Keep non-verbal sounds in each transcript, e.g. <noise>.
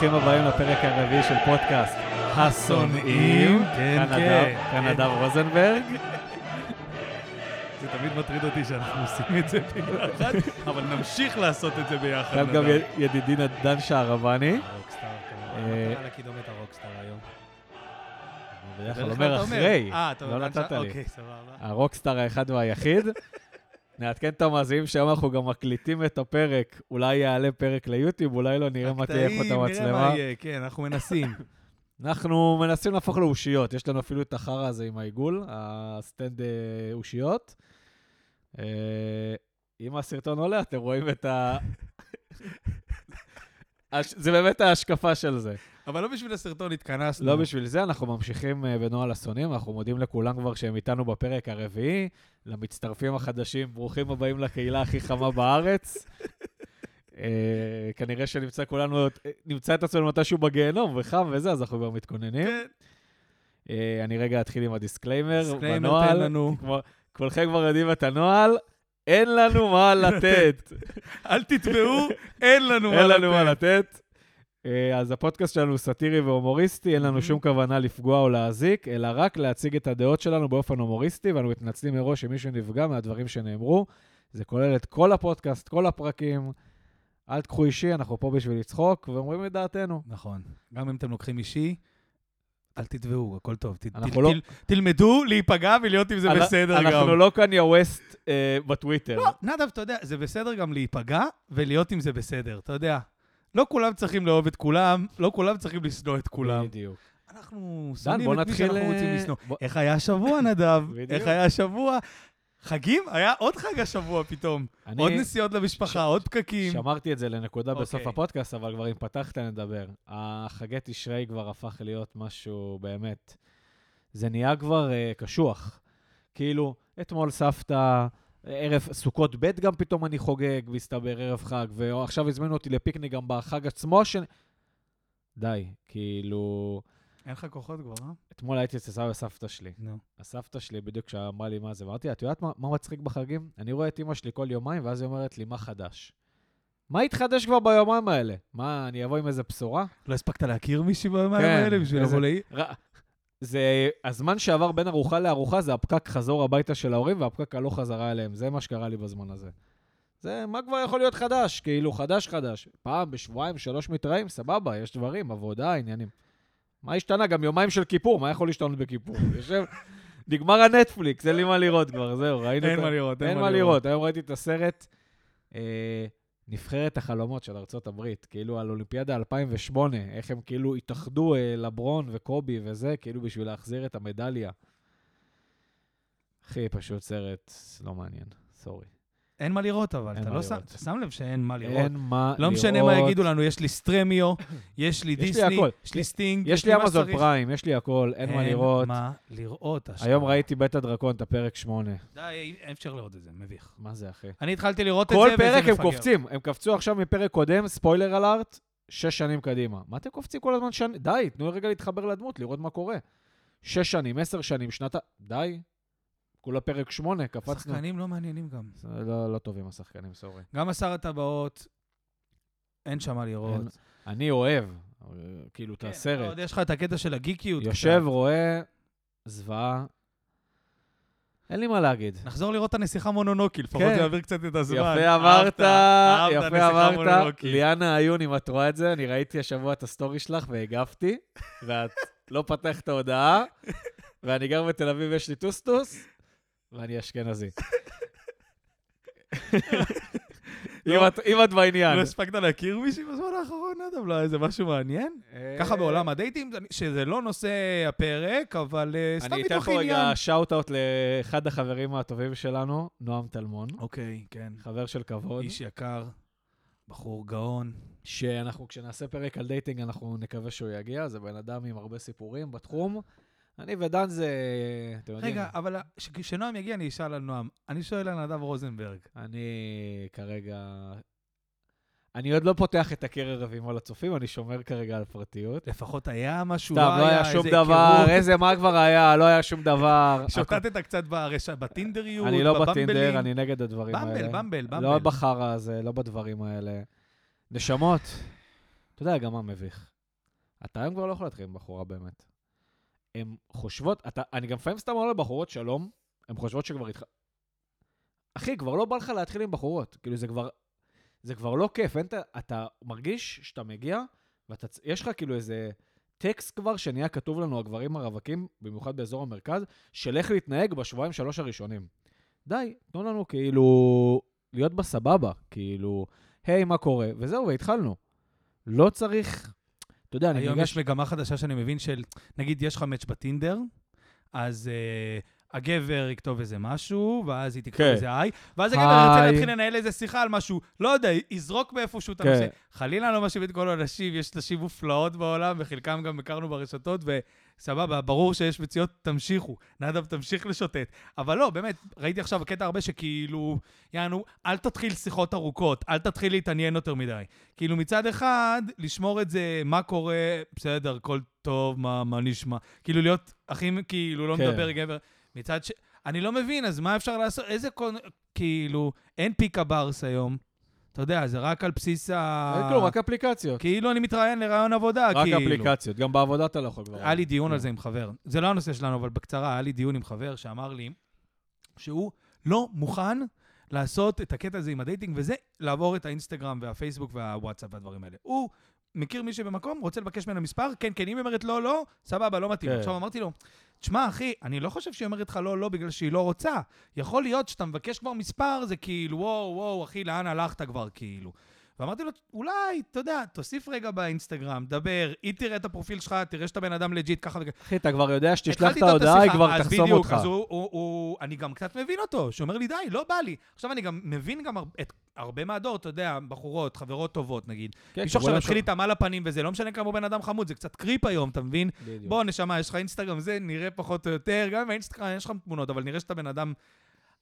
ברוכים הבאים לפרק הרביעי של פודקאסט השונאים. כן, כן. כאן נדב רוזנברג. זה תמיד מטריד אותי שאנחנו עושים את זה ביחד, אבל נמשיך לעשות את זה ביחד. כאן גם ידידי דן שערבני. הרוקסטאר, כמובן. אה, מה קרה לקידומת הרוקסטאר היום? בדרך כלל אומר אחרי, אה, לא נתת לי. אוקיי. הרוקסטאר האחד והיחיד. נעדכן את המאזינים שהיום אנחנו גם מקליטים את הפרק. אולי יעלה פרק ליוטיוב, אולי לא, נראה מה תהיה איפה את הקטעים, נראה המצלמה. מה יהיה, כן, אנחנו מנסים. <laughs> אנחנו מנסים להפוך לאושיות, יש לנו אפילו את החרא הזה עם העיגול, הסטנד אה, אושיות. אה, אם הסרטון עולה, אתם רואים את ה... <laughs> זה באמת ההשקפה של זה. אבל לא בשביל הסרטון התכנסנו. לא בשביל זה, אנחנו ממשיכים אה, בנוהל השונאים, אנחנו מודים לכולם כבר שהם איתנו בפרק הרביעי, למצטרפים החדשים, ברוכים הבאים לקהילה הכי חמה בארץ. <laughs> אה, כנראה שנמצא כולנו, נמצא את עצמנו מתישהו בגיהנום וחם וזה, אז אנחנו כבר מתכוננים. כן, אה, אני רגע אתחיל עם ה disclaimer. disclaimer, בנוהל, תן לנו. כמו- כולכם כבר יודעים את הנוהל, אין לנו מה <laughs> לתת. אל תתבעו, אין לנו <laughs> מה אין לנו מה לתת. אה, אז הפודקאסט שלנו הוא סאטירי והומוריסטי, אין לנו. שום כוונה לפגוע או להזיק, אלא רק להציג את הדעות שלנו באופן הומוריסטי, ואנו מתנצלים מראש אם מישהו נפגע מהדברים שנאמרו. זה כולל את כל הפודקאסט, כל הפרקים. אל תקחו אישי, אנחנו פה בשביל לצחוק, ואומרים את דעתנו. נכון. גם אם אתם לוקחים אישי, אל תתבעו, הכל טוב. ת- אנחנו ת- לא- תל- תלמדו להיפגע ולהיות עם זה אנ- בסדר גם. אנחנו לא קניה ווסט אה, בטוויטר. לא, נדב, אתה יודע, זה בסדר גם להיפגע ולהיות עם זה בסדר, אתה יודע. לא כולם צריכים לאהוב את כולם, לא כולם צריכים לשנוא את כולם. בדיוק. אנחנו שונאים את מי. שאנחנו רוצים אה, לשנוא. איך היה השבוע, נדב? <laughs> איך היה השבוע? חגים? היה עוד חג השבוע פתאום. אני- עוד נסיעות למשפחה, ש- עוד פקקים. שמרתי את זה לנקודה בסוף אוקיי. הפודקאסט, אבל כבר אם פתחת נדבר. החגי תשרי כבר הפך להיות משהו באמת... זה נהיה כבר uh, קשוח. כאילו, אתמול סבתא, ערב סוכות ב' גם פתאום אני חוגג, מסתבר, ערב חג, ועכשיו הזמינו אותי לפיקניק גם בחג עצמו, ש... די, כאילו... אין לך כוחות כבר, אה? אתמול הייתי אצל סבא וסבתא שלי. נו. הסבתא שלי בדיוק כשאמרה לי מה זה, אמרתי, את יודעת מה, מה מצחיק בחגים? אני רואה את אמא שלי כל יומיים, ואז היא אומרת לי, מה חדש? מה התחדש כבר ביומיים האלה? מה, אני אבוא עם איזה בשורה? לא הספקת להכיר מישהי ביומיים כן, האלה בשביל לבוא לעיר? זה, הזמן שעבר בין ארוחה לארוחה זה הפקק חזור הביתה של ההורים והפקק הלוך חזרה אליהם. זה מה שקרה לי בזמן הזה. זה, מה כבר יכול להיות חדש? כאילו, חדש חדש. פעם בשבועיים, שלוש מתראים, סבבה, יש דברים, עבודה, עניינים. מה השתנה? גם יומיים של כיפור, מה יכול להשתנות בכיפור? <laughs> יושב, נגמר הנטפליקס, אין לי מה לראות כבר, זהו, ראינו אין את ה- מה לראות, אין מה לראות. היום ראיתי את הסרט אה, נבחרת החלומות של ארצות הברית, כאילו על אולימפיאדה 2008, איך הם כאילו התאחדו, אה, לברון וקובי וזה, כאילו בשביל להחזיר את המדליה. אחי, פשוט סרט לא מעניין, סורי. אין מה לראות, אבל אתה לא שם. אתה שם לב שאין מה לראות. אין מה לא לראות. משנה מה יגידו לנו, יש לי סטרימיו, יש לי דיסני. יש לי סטינג, יש לי אמזון. פריים, יש לי הכל, אין מה לראות. אין מה לראות. היום ראיתי בית הדרקון, את הפרק 8. די, אי אפשר לראות את זה, מביך. מה זה, אחי? אני התחלתי לראות את זה, כל וזה פרק הם מפגר. קופצים, הם קפצו עכשיו מפרק קודם, spoiler alert, שש שנים קדימה. מה אתם קופצים כל הזמן שנים? די, תנו רגע להתחבר לדמות, לראות מה קורה. שש שנים, עשר שנים, שנת. די. כולה פרק שמונה, קפצנו. שחקנים לא מעניינים גם. זה לא, לא טובים השחקנים, sorry. גם השר הטבעות, אין שם מה לראות. אין- אני אוהב, אה, כאילו, את כן, הסרט. עוד יש לך את הקטע של הגיקיות. יושב, קצת. רואה, זוועה. אין לי מה להגיד. נחזור לראות את הנסיכה מונונוקי, לפחות כן. יעביר קצת את הזמן. יפה אמרת, יפה אמרת. ליאנה איון, אם את רואה את זה, אני ראיתי השבוע את הסטורי שלך והגבתי, ואת לא פתחת ההודעה, <laughs> ואני גר בתל אביב, יש לי טוסטוס, ואני אשכנזי. <laughs> אם לא. את- אם את בעניין. לא הספקת להכיר מישהי בזמן האחרון, אדם? לא, איזה משהו מעניין? אה, ככה בעולם הדייטים, זה- שזה לא נושא הפרק, אבל אה, סתם אני אתן מתוך פה עניין. רגע shout-out לאחד החברים הטובים שלנו, נועם טלמון, אוקיי, כן. חבר של כבוד, איש יקר, בחור גאון. שאנחנו, כשנעשה פרק על דייטינג, אנחנו נקווה שהוא יגיע, זה בן אדם עם הרבה סיפורים בתחום. אני ודן זה, אתם יודעים, רגע, אבל כשנועם יגיע, אני אשאל על נועם. אני שואל על נדב רוזנברג. אני כרגע... אני עוד לא פותח את הקרר רבימו לצופים, אני שומר כרגע על פרטיות. לפחות היה משהו, סתם, לא היה שום איזה דבר, היכרות. איזה מה כבר היה, לא היה שום דבר. <laughs> שוטטת קצת בטינדריות, אני לא. בטינדר, אני נגד הדברים במבל, האלה. במבל, במבל. לא בחרא הזה, לא בדברים האלה. נשמות, אתה יודע גם מה מביך. אתה היום כבר לא יכול להתחיל עם בחורה באמת. הן חושבות, אתה, אני גם לפעמים סתם אומר לבחורות שלום, הן חושבות שכבר התח... אחי, כבר לא בא לך להתחיל עם בחורות. כאילו, זה כבר, זה כבר לא כיף. אין, את- אתה מרגיש שאתה מגיע, ויש לך כאילו איזה טקסט כבר שנהיה כתוב לנו, הגברים הרווקים, במיוחד באזור המרכז, של איך להתנהג בשבועיים שלוש הראשונים. די, תנו לנו כאילו להיות בסבבה, כאילו, היי, מה קורה? וזהו, והתחלנו. לא צריך, אתה יודע, אני היום. יש מגמה חדשה שאני מבין של, נגיד יש לך מאץ' בטינדר, אז uh, הגבר יכתוב איזה משהו, ואז היא תכתוב כן. איזה היי, ואז הגבר ירצה. להתחיל לנהל איזה שיחה על משהו, לא יודע, יזרוק מאיפשהו את כן. הנושא. חלילה לא מאשים את כל הנשים, יש נשים מופלאות בעולם, וחלקם גם הכרנו ברשתות, וסבבה, ברור שיש מציאות, תמשיכו. נדב, תמשיך לשוטט. אבל לא, באמת, ראיתי עכשיו קטע הרבה שכאילו, יענו, אל תתחיל שיחות ארוכות, אל תתחיל להתעניין יותר מדי. כאילו מצד אחד, לשמור את זה, מה קורה, בסדר, הכל טוב, מה, מה נשמע. כאילו להיות הכי, כאילו, לא כן. מדבר גבר. מצד ש... אני לא מבין, אז מה אפשר לעשות? איזה קונ... כאילו, אין פיקה ברס היום. אתה יודע, זה רק על בסיס ה... אין כלום, רק אפליקציות. כאילו אני מתראיין לרעיון עבודה, רק כאילו. אפליקציות, גם בעבודה אתה לא יכול כבר. היה לי דיון על כן. זה עם חבר. זה לא הנושא שלנו, אבל בקצרה, היה לי דיון עם חבר שאמר לי שהוא לא מוכן לעשות את הקטע הזה עם הדייטינג וזה, לעבור את האינסטגרם והפייסבוק והוואטסאפ והדברים האלה. הוא מכיר מישהי במקום, רוצה לבקש ממנה מספר, כן, כן, אם היא אומרת לא, לא, סבבה, לא מתאים. כן. עכשיו אמרתי לו, תשמע, אחי, אני לא חושב שהיא אומרת לך לא, לא בגלל שהיא לא רוצה. יכול להיות שאתה מבקש כבר מספר, זה כאילו, וואו, וואו, אחי, לאן הלכת כבר, כאילו. ואמרתי לו, אולי, אתה יודע, תוסיף רגע באינסטגרם, דבר, היא תראה את הפרופיל שלך, תראה שאתה בן אדם legit, ככה וככה. אחי, אתה כבר יודע שתשלח את ההודעה, היא כבר אז תחסום בדיוק, אותך. אז הוא, הוא, הוא, אני גם קצת מבין אותו, שאומר לי, די, לא בא לי. עכשיו אני גם מבין גם את הרבה מהדור, אתה יודע, בחורות, חברות טובות, נגיד. כן, מישהו עכשיו ש- איתם על הפנים וזה, לא משנה כמה בן אדם חמוד, זה קצת creep היום, אתה מבין? בדיוק. בוא, נשמה, יש לך אינסטגרם, זה נראה פחות או יותר, גם אם האינסטגרם יש לך תמונות, אבל נראה שאתה בן אדם...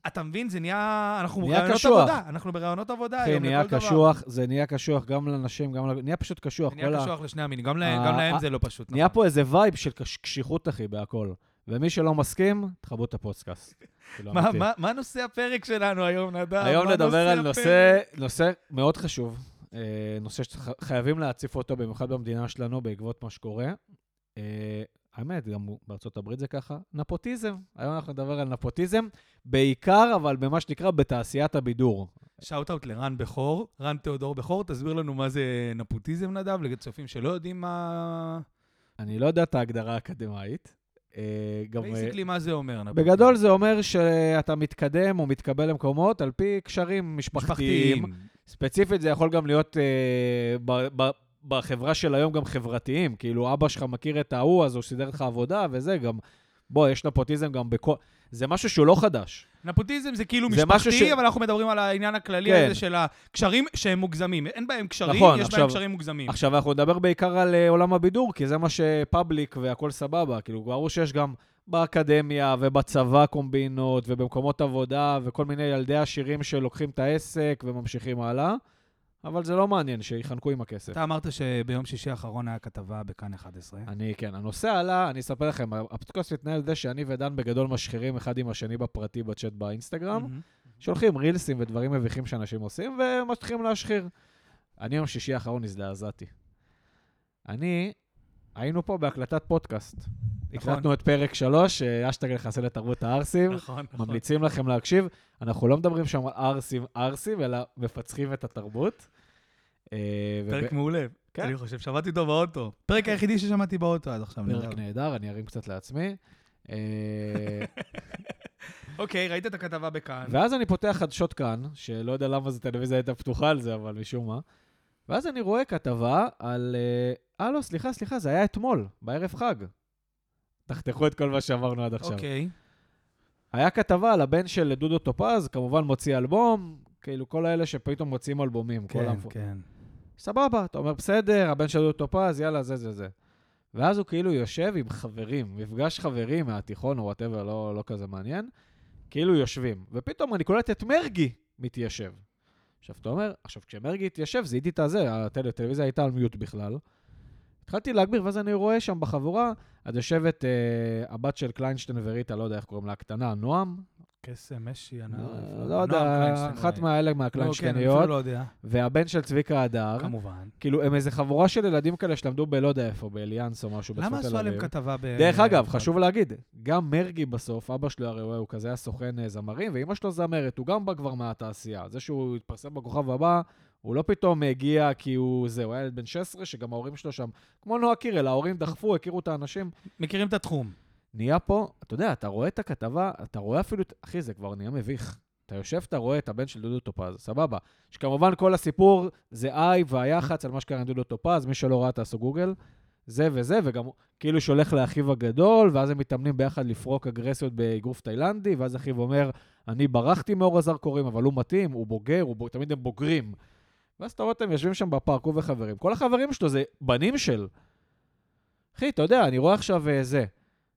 אתה מבין, זה נהיה... אנחנו נהיה בראיונות קשוח. עבודה, אנחנו בראיונות עבודה אחי, היום, נהיה לכל דבר. קשוח, זה נהיה קשוח גם לנשים, גם. נהיה פשוט קשוח. זה נהיה ה- קשוח לשני המינים, גם להם ה- גם להם ה- זה לא פשוט. נהיה נכון. פה איזה vibe של קש- קשיחות, אחי, בהכל. ומי שלא מסכים, תכבו את הפודקאסט. <laughs> כאילו, מה- אמיתי. מה- מה נושא הפרק שלנו היום, נדב? היום נדבר על? נושא, נושא מאוד חשוב, אה, נושא שחייבים להציף אותו, במיוחד במדינה שלנו, בעקבות מה שקורה. אה, האמת, גם בארצות הברית זה ככה, נפוטיזם. היום אנחנו נדבר על נפוטיזם, בעיקר, אבל במה שנקרא בתעשיית הבידור. שאוט-אוט לרן בכור, רן תיאודור בכור, תסביר לנו מה זה נפוטיזם, נדב, לצופים שלא יודעים מה... אני לא יודע את ההגדרה האקדמאית. אה, גם... אה, basically, מה זה אומר נפוטיזם? בגדול זה אומר שאתה מתקדם או מתקבל למקומות על פי קשרים משפחתיים. ספציפית זה יכול גם להיות אה, ב, ב, בחברה של היום גם חברתיים. כאילו, אבא שלך מכיר את ההוא, אז הוא סידר לך עבודה וזה גם... בוא, יש נפוטיזם גם בכל... זה משהו שהוא לא חדש. נפוטיזם זה כאילו זה משפחתי, ש- אבל אנחנו מדברים על העניין הכללי כן. הזה של הקשרים שהם מוגזמים. אין בהם קשרים, נכון, יש עכשיו- בהם קשרים מוגזמים. עכשיו, אנחנו נדבר בעיקר על אה, עולם הבידור, כי זה מה שפאבליק והכל סבבה. כאילו, ברור שיש גם באקדמיה ובצבא קומבינות ובמקומות עבודה וכל מיני ילדי עשירים שלוקחים את העסק וממשיכים הלאה, אבל זה לא מעניין, שיחנקו עם הכסף. אתה אמרת שביום שישי האחרון היה כתבה בכאן 11. אני, כן, הנושא עלה, אני אספר לכם, הפודקאסט מתנהל על זה שאני ודן בגדול משחירים אחד עם השני בפרטי בצ'אט באינסטגרם, מהמם. שולחים רילסים ודברים מביכים שאנשים עושים, ומתחילים להשחיר. אני יום שישי האחרון הזדעזעתי. אני, היינו פה בהקלטת פודקאסט. נכון. הקלטנו את פרק 3, אשטג לחסל את תרבות הערסים. נכון, נכון. ממליצים לכם להקשיב. אנחנו לא מדברים שם על ערסים ערסים, אלא מפצחים את התרבות. אה, פרק מעולה. כן. אני חושב, שמעתי אותו באוטו. פרק היחידי ששמעתי באוטו עד עכשיו. פרק. נהדר, אני ארים קצת לעצמי. אה, <laughs> אוקיי, ראית את הכתבה בכאן. ואז אני פותח חדשות כאן, שלא יודע למה זו טלוויזיה הייתה פתוחה על זה, אבל משום מה. ואז אני רואה כתבה על... אה, לא, סליחה, סליחה, זה היה אתמול, בערב חג. תחתכו את כל מה שאמרנו עד עכשיו. אוקיי. היה כתבה על הבן של דודו טופז, כמובן מוציא אלבום, כאילו כל האלה שפתאום מוציאים אלבומים. כן. כן. סבבה, אתה אומר, בסדר, הבן של דודו טופז, יאללה, זה, זה, זה. ואז הוא כאילו יושב עם חברים, מפגש חברים מהתיכון או whatever, לא, לא כזה מעניין, כאילו יושבים. ופתאום אני קולט את מרגי מתיישב. עכשיו, אתה אומר, עכשיו, כשמרגי התיישב, זיהיתי את הזה, הטל- הטלוויזיה הייתה על מיוט בכלל. התחלתי להגביר, ואז אני רואה שם בחבורה, אז יושבת אה, הבת של קליינשטיין וריטה, לא יודע איך קוראים לה, הקטנה, נועם, קסם, משי, הנער. לא לא יודע, אחת מהאלה כן, מהקליינשטייניות, אפילו לא והבן של צביקה הדר. כמובן. כאילו, הם איזה חבורה של ילדים כאלה שלמדו בלא יודע איפה, באליאנס או משהו בצפון תל למה אביב. עשו עליהם כתבה ב... דרך אגב, חשוב להגיד, גם מרגי בסוף, אבא שלו הרי הוא כזה היה סוכן אה, זמרים, ואימא שלו זמרת, הוא גם בא כבר מהתעשייה. זה שהוא התפרסם בכוכב הבא, הוא לא פתאום הגיע כי הוא זה, הוא היה ילד בן 16, שגם ההורים שלו שם, כמו נועה קירל, ההורים דחפו, הכירו את האנשים. מכירים את התחום. נהיה פה, אתה יודע, אתה רואה את הכתבה, אתה רואה אפילו, אחי, זה כבר נהיה מביך. אתה יושב, אתה רואה את הבן של דודו טופז, סבבה. שכמובן כל הסיפור זה איי והיח"צ על מה שקרה עם דודו טופז, מי שלא ראה תעשו גוגל. זה וזה, וגם כאילו שהולך לאחיו הגדול, ואז הם מתאמנים ביחד לפרוק אגרסיות באגרוף תאילנדי, ואז אחיו אומר, אני ברחתי מאור הזרקורים, אבל הוא מתאים, הוא בוגר, הוא בוג... תמיד הם בוגרים. ואז אתה רואה אותם יושבים שם בפארק, הוא וחברים. כל החברים שלו זה בנים של. אחי, אתה יודע, אני רואה עכשיו אה, זה,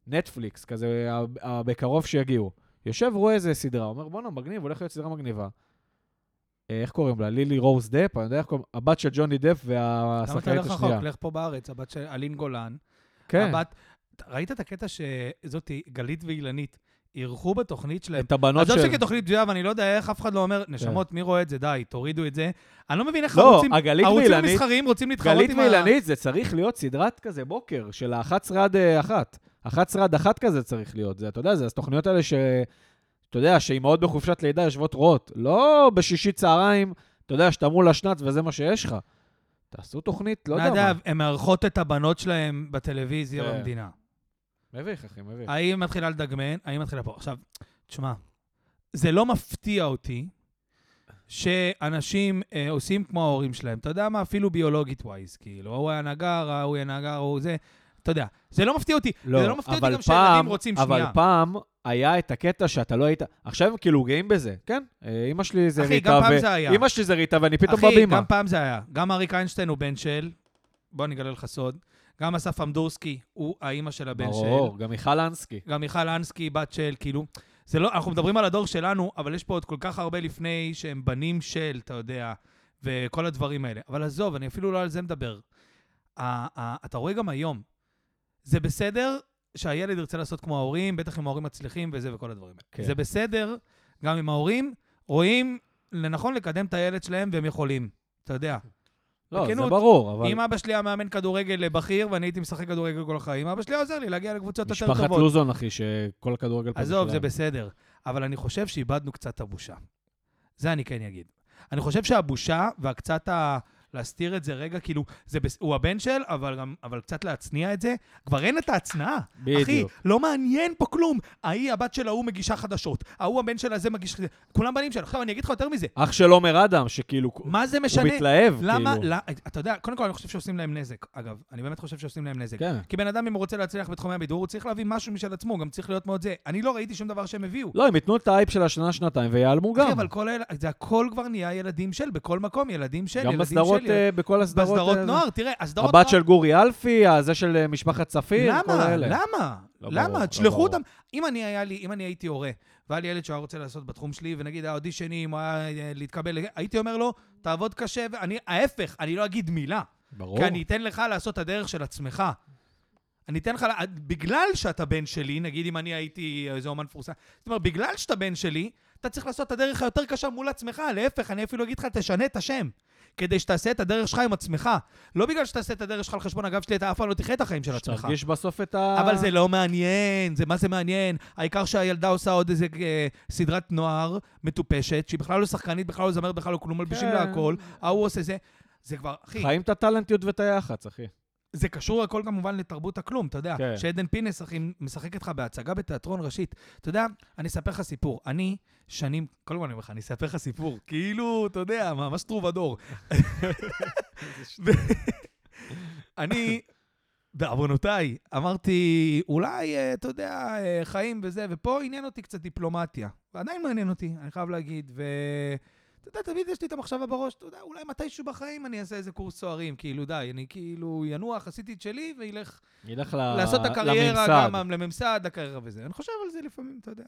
נטפליקס, כזה, בקרוב שיגיעו. יושב, רואה איזה סדרה, אומר, בואנה, מגניב, הולך להיות סדרה מגניבה. אה, איך קוראים לה? לילי רוז דפ? אני יודע איך קוראים, הבת של ג'וני דפ למה אתה והשחקנית הולך השנייה. רחוק? לך פה בארץ, הבת של אלין גולן. כן, הבת... ראית את הקטע שזאתי, גלית ואילנית, אירחו בתוכנית שלהם את הבנות עזוב של... כן. שכתוכנית בזויה, ואני לא יודע איך אף אחד לא אומר, נשמות, מי רואה את זה? די, תורידו את זה. אני לא מבין איך לא, ערוצים הגלית ואילנית, מסחריים רוצים להתחרות גלית עם ה... ואילנית זה צריך להיות סדרת כזה בוקר, של ה-11 עד אה, 1. 11 עד 1 כזה צריך להיות. זה, אתה יודע, זה התוכניות האלה ש... אתה יודע, שאימהות בחופשת לידה יושבות רואות. לא בשישי צהריים, אתה יודע, שאתה מול השנץ וזה מה שיש לך. תעשו תוכנית, לא יודע מה. נדב, הן מארחות את הבנות שלהם בטלוויזיה כן. במדינה. מביך, אחי, מביך. האם מתחילה לדגמן, האם מתחילה פה. עכשיו, תשמע, זה לא מפתיע אותי שאנשים אה, עושים כמו ההורים שלהם. אתה יודע מה? אפילו ביולוגית ווייז, כאילו, הוא היה נגר, ההוא יהיה נגר, הוא זה. אתה יודע, זה לא מפתיע אותי. זה לא מפתיע אותי אבל גם שילדים רוצים אבל שנייה. פעם היה את הקטע שאתה לא היית... עכשיו הם כאילו גאים בזה, כן? אה, אימא שלי זה אחי, ריטה, גם ו- זה היה. אימא שלי זה ריטה, ואני פתאום אחי, בבימה. גם פעם זה היה. גם אריק איינשטיין הוא בן של, בוא אני אגלה לך סוד, גם אסף אמדורסקי הוא האימא של הבן של, ברור, גם מיכל אנסקי. גם מיכל אנסקי בת של, כאילו, זה לא, אנחנו מדברים על הדור שלנו, אבל יש פה עוד כל כך הרבה לפני שהם בנים של, אתה יודע, וכל הדברים האלה. אבל עזוב, אני אפילו לא על זה מדבר. ה- ה- אתה רואה גם היום, זה בסדר שהילד ירצה לעשות כמו ההורים, בטח אם ההורים מצליחים וזה וכל הדברים האלה. כן. זה בסדר, גם אם ההורים רואים לנכון לקדם את הילד שלהם והם יכולים. אתה יודע, לא, זה בכנות, ברור, אבל אם אבא שלי היה מאמן כדורגל בכיר ואני הייתי משחק כדורגל כל החיים, אבא שלי היה עוזר לי להגיע לקבוצות יותר משפחת טובות. לוזון, אחי, שכל הכדורגל עזוב, זה. בסדר. אבל אני חושב שאיבדנו קצת את הבושה. זה אני כן אגיד. אני חושב שהבושה והקצת ה... להסתיר את זה רגע, כאילו, זה. הוא הבן של, אבל, גם, אבל קצת להצניע את זה, כבר אין את ההצנעה. אחי, בדיוק. לא מעניין פה כלום. ההיא, הבת של ההוא מגישה חדשות. ההוא, הבן של הזה מגיש... כולם בנים שלו. עכשיו, אני אגיד לך יותר מזה. אח של עומר אדם, שכאילו, מה זה הוא משנה? מתלהב, למה? כאילו. לא, אתה יודע, קודם כל אני חושב שעושים להם נזק. אגב, אני באמת חושב שעושים להם נזק. כן. כי בן אדם, אם הוא רוצה להצליח בתחומי הבידור, הוא צריך להביא משהו משל עצמו, הוא גם צריך להיות מאוד זה. אני לא ראיתי שום דבר שהם הביאו. לא, הם ייתנו את האייפ של השנה-שנתיים ויעלמו גם. אחי, אבל כל זה הכל כבר נהיה ילדים של, בכל מקום, ילדים של, גם ילדים בסדרות, של. אה, בכל הסדרות... בסדרות אה, נוער, תראה, הסדרות נוער... הבת של גורי אלפי, הזה של אה, משפחת צפיר, כל למה? האלה. למה? לא למה? ברור, לא תשלחו ברור. אותם. אם אני היה לי, אם אני הייתי הורה, והיה לי ילד שהיה רוצה לעשות בתחום שלי, ונגיד האודישנים, הוא היה להתקבל, הייתי אומר לו, תעבוד קשה, ואני, ההפך, אני לא אגיד מילה. ברור. כי אני אתן לך לעשות את הדרך של עצמך. אני אתן לך, לה- בגלל שאתה בן שלי, נגיד אם אני הייתי איזה אומן מפורסם, זאת אומרת, בגלל שאתה בן שלי, אתה צריך לעשות את הדרך היותר קשה מול עצמך. להפך, אני אפילו אגיד לך, תשנה את השם. כדי שתעשה את הדרך שלך עם עצמך. לא בגלל שתעשה את הדרך שלך על חשבון הגב שלי, אתה אף פעם לא תחיה את החיים של עצמך. שתרגיש בסוף את ה... אבל זה לא מעניין, זה מה זה מעניין. העיקר שהילדה עושה עוד איזה אה, סדרת נוער מטופשת, שהיא בכלל לא שחקנית, בכלל לא זמרת, בכלל לא כלום, מלבישים כן. לה הכל, ההוא עושה זה. זה כבר, אחי, חיים את הטלנטיות ואת היח"צ, אחי. זה קשור הכל כמובן לתרבות הכלום, אתה יודע. כן. שעדן פינס, אחי, משחק איתך בהצגה בתיאטרון ראשית. אתה יודע, אני אספר לך סיפור. אני שנים, כל אני אומר לך, אני אספר לך סיפור. כאילו, אתה יודע, ממש טרובדור. אני, בעוונותיי, אמרתי, אולי, אה, אתה יודע, אה, חיים וזה, ופה עניין אותי קצת דיפלומטיה. ועדיין מעניין אותי, אני חייב להגיד. ו... אתה יודע, תמיד יש לי את המחשבה בראש, אתה יודע, אולי מתישהו בחיים אני אעשה איזה קורס סוהרים, כאילו, די, אני כאילו ינוח, עשיתי את שלי, וילך ילך ל... לעשות את הקריירה לממסד. גם לממסד, לקריירה וזה. אני חושב על זה לפעמים, אתה יודע.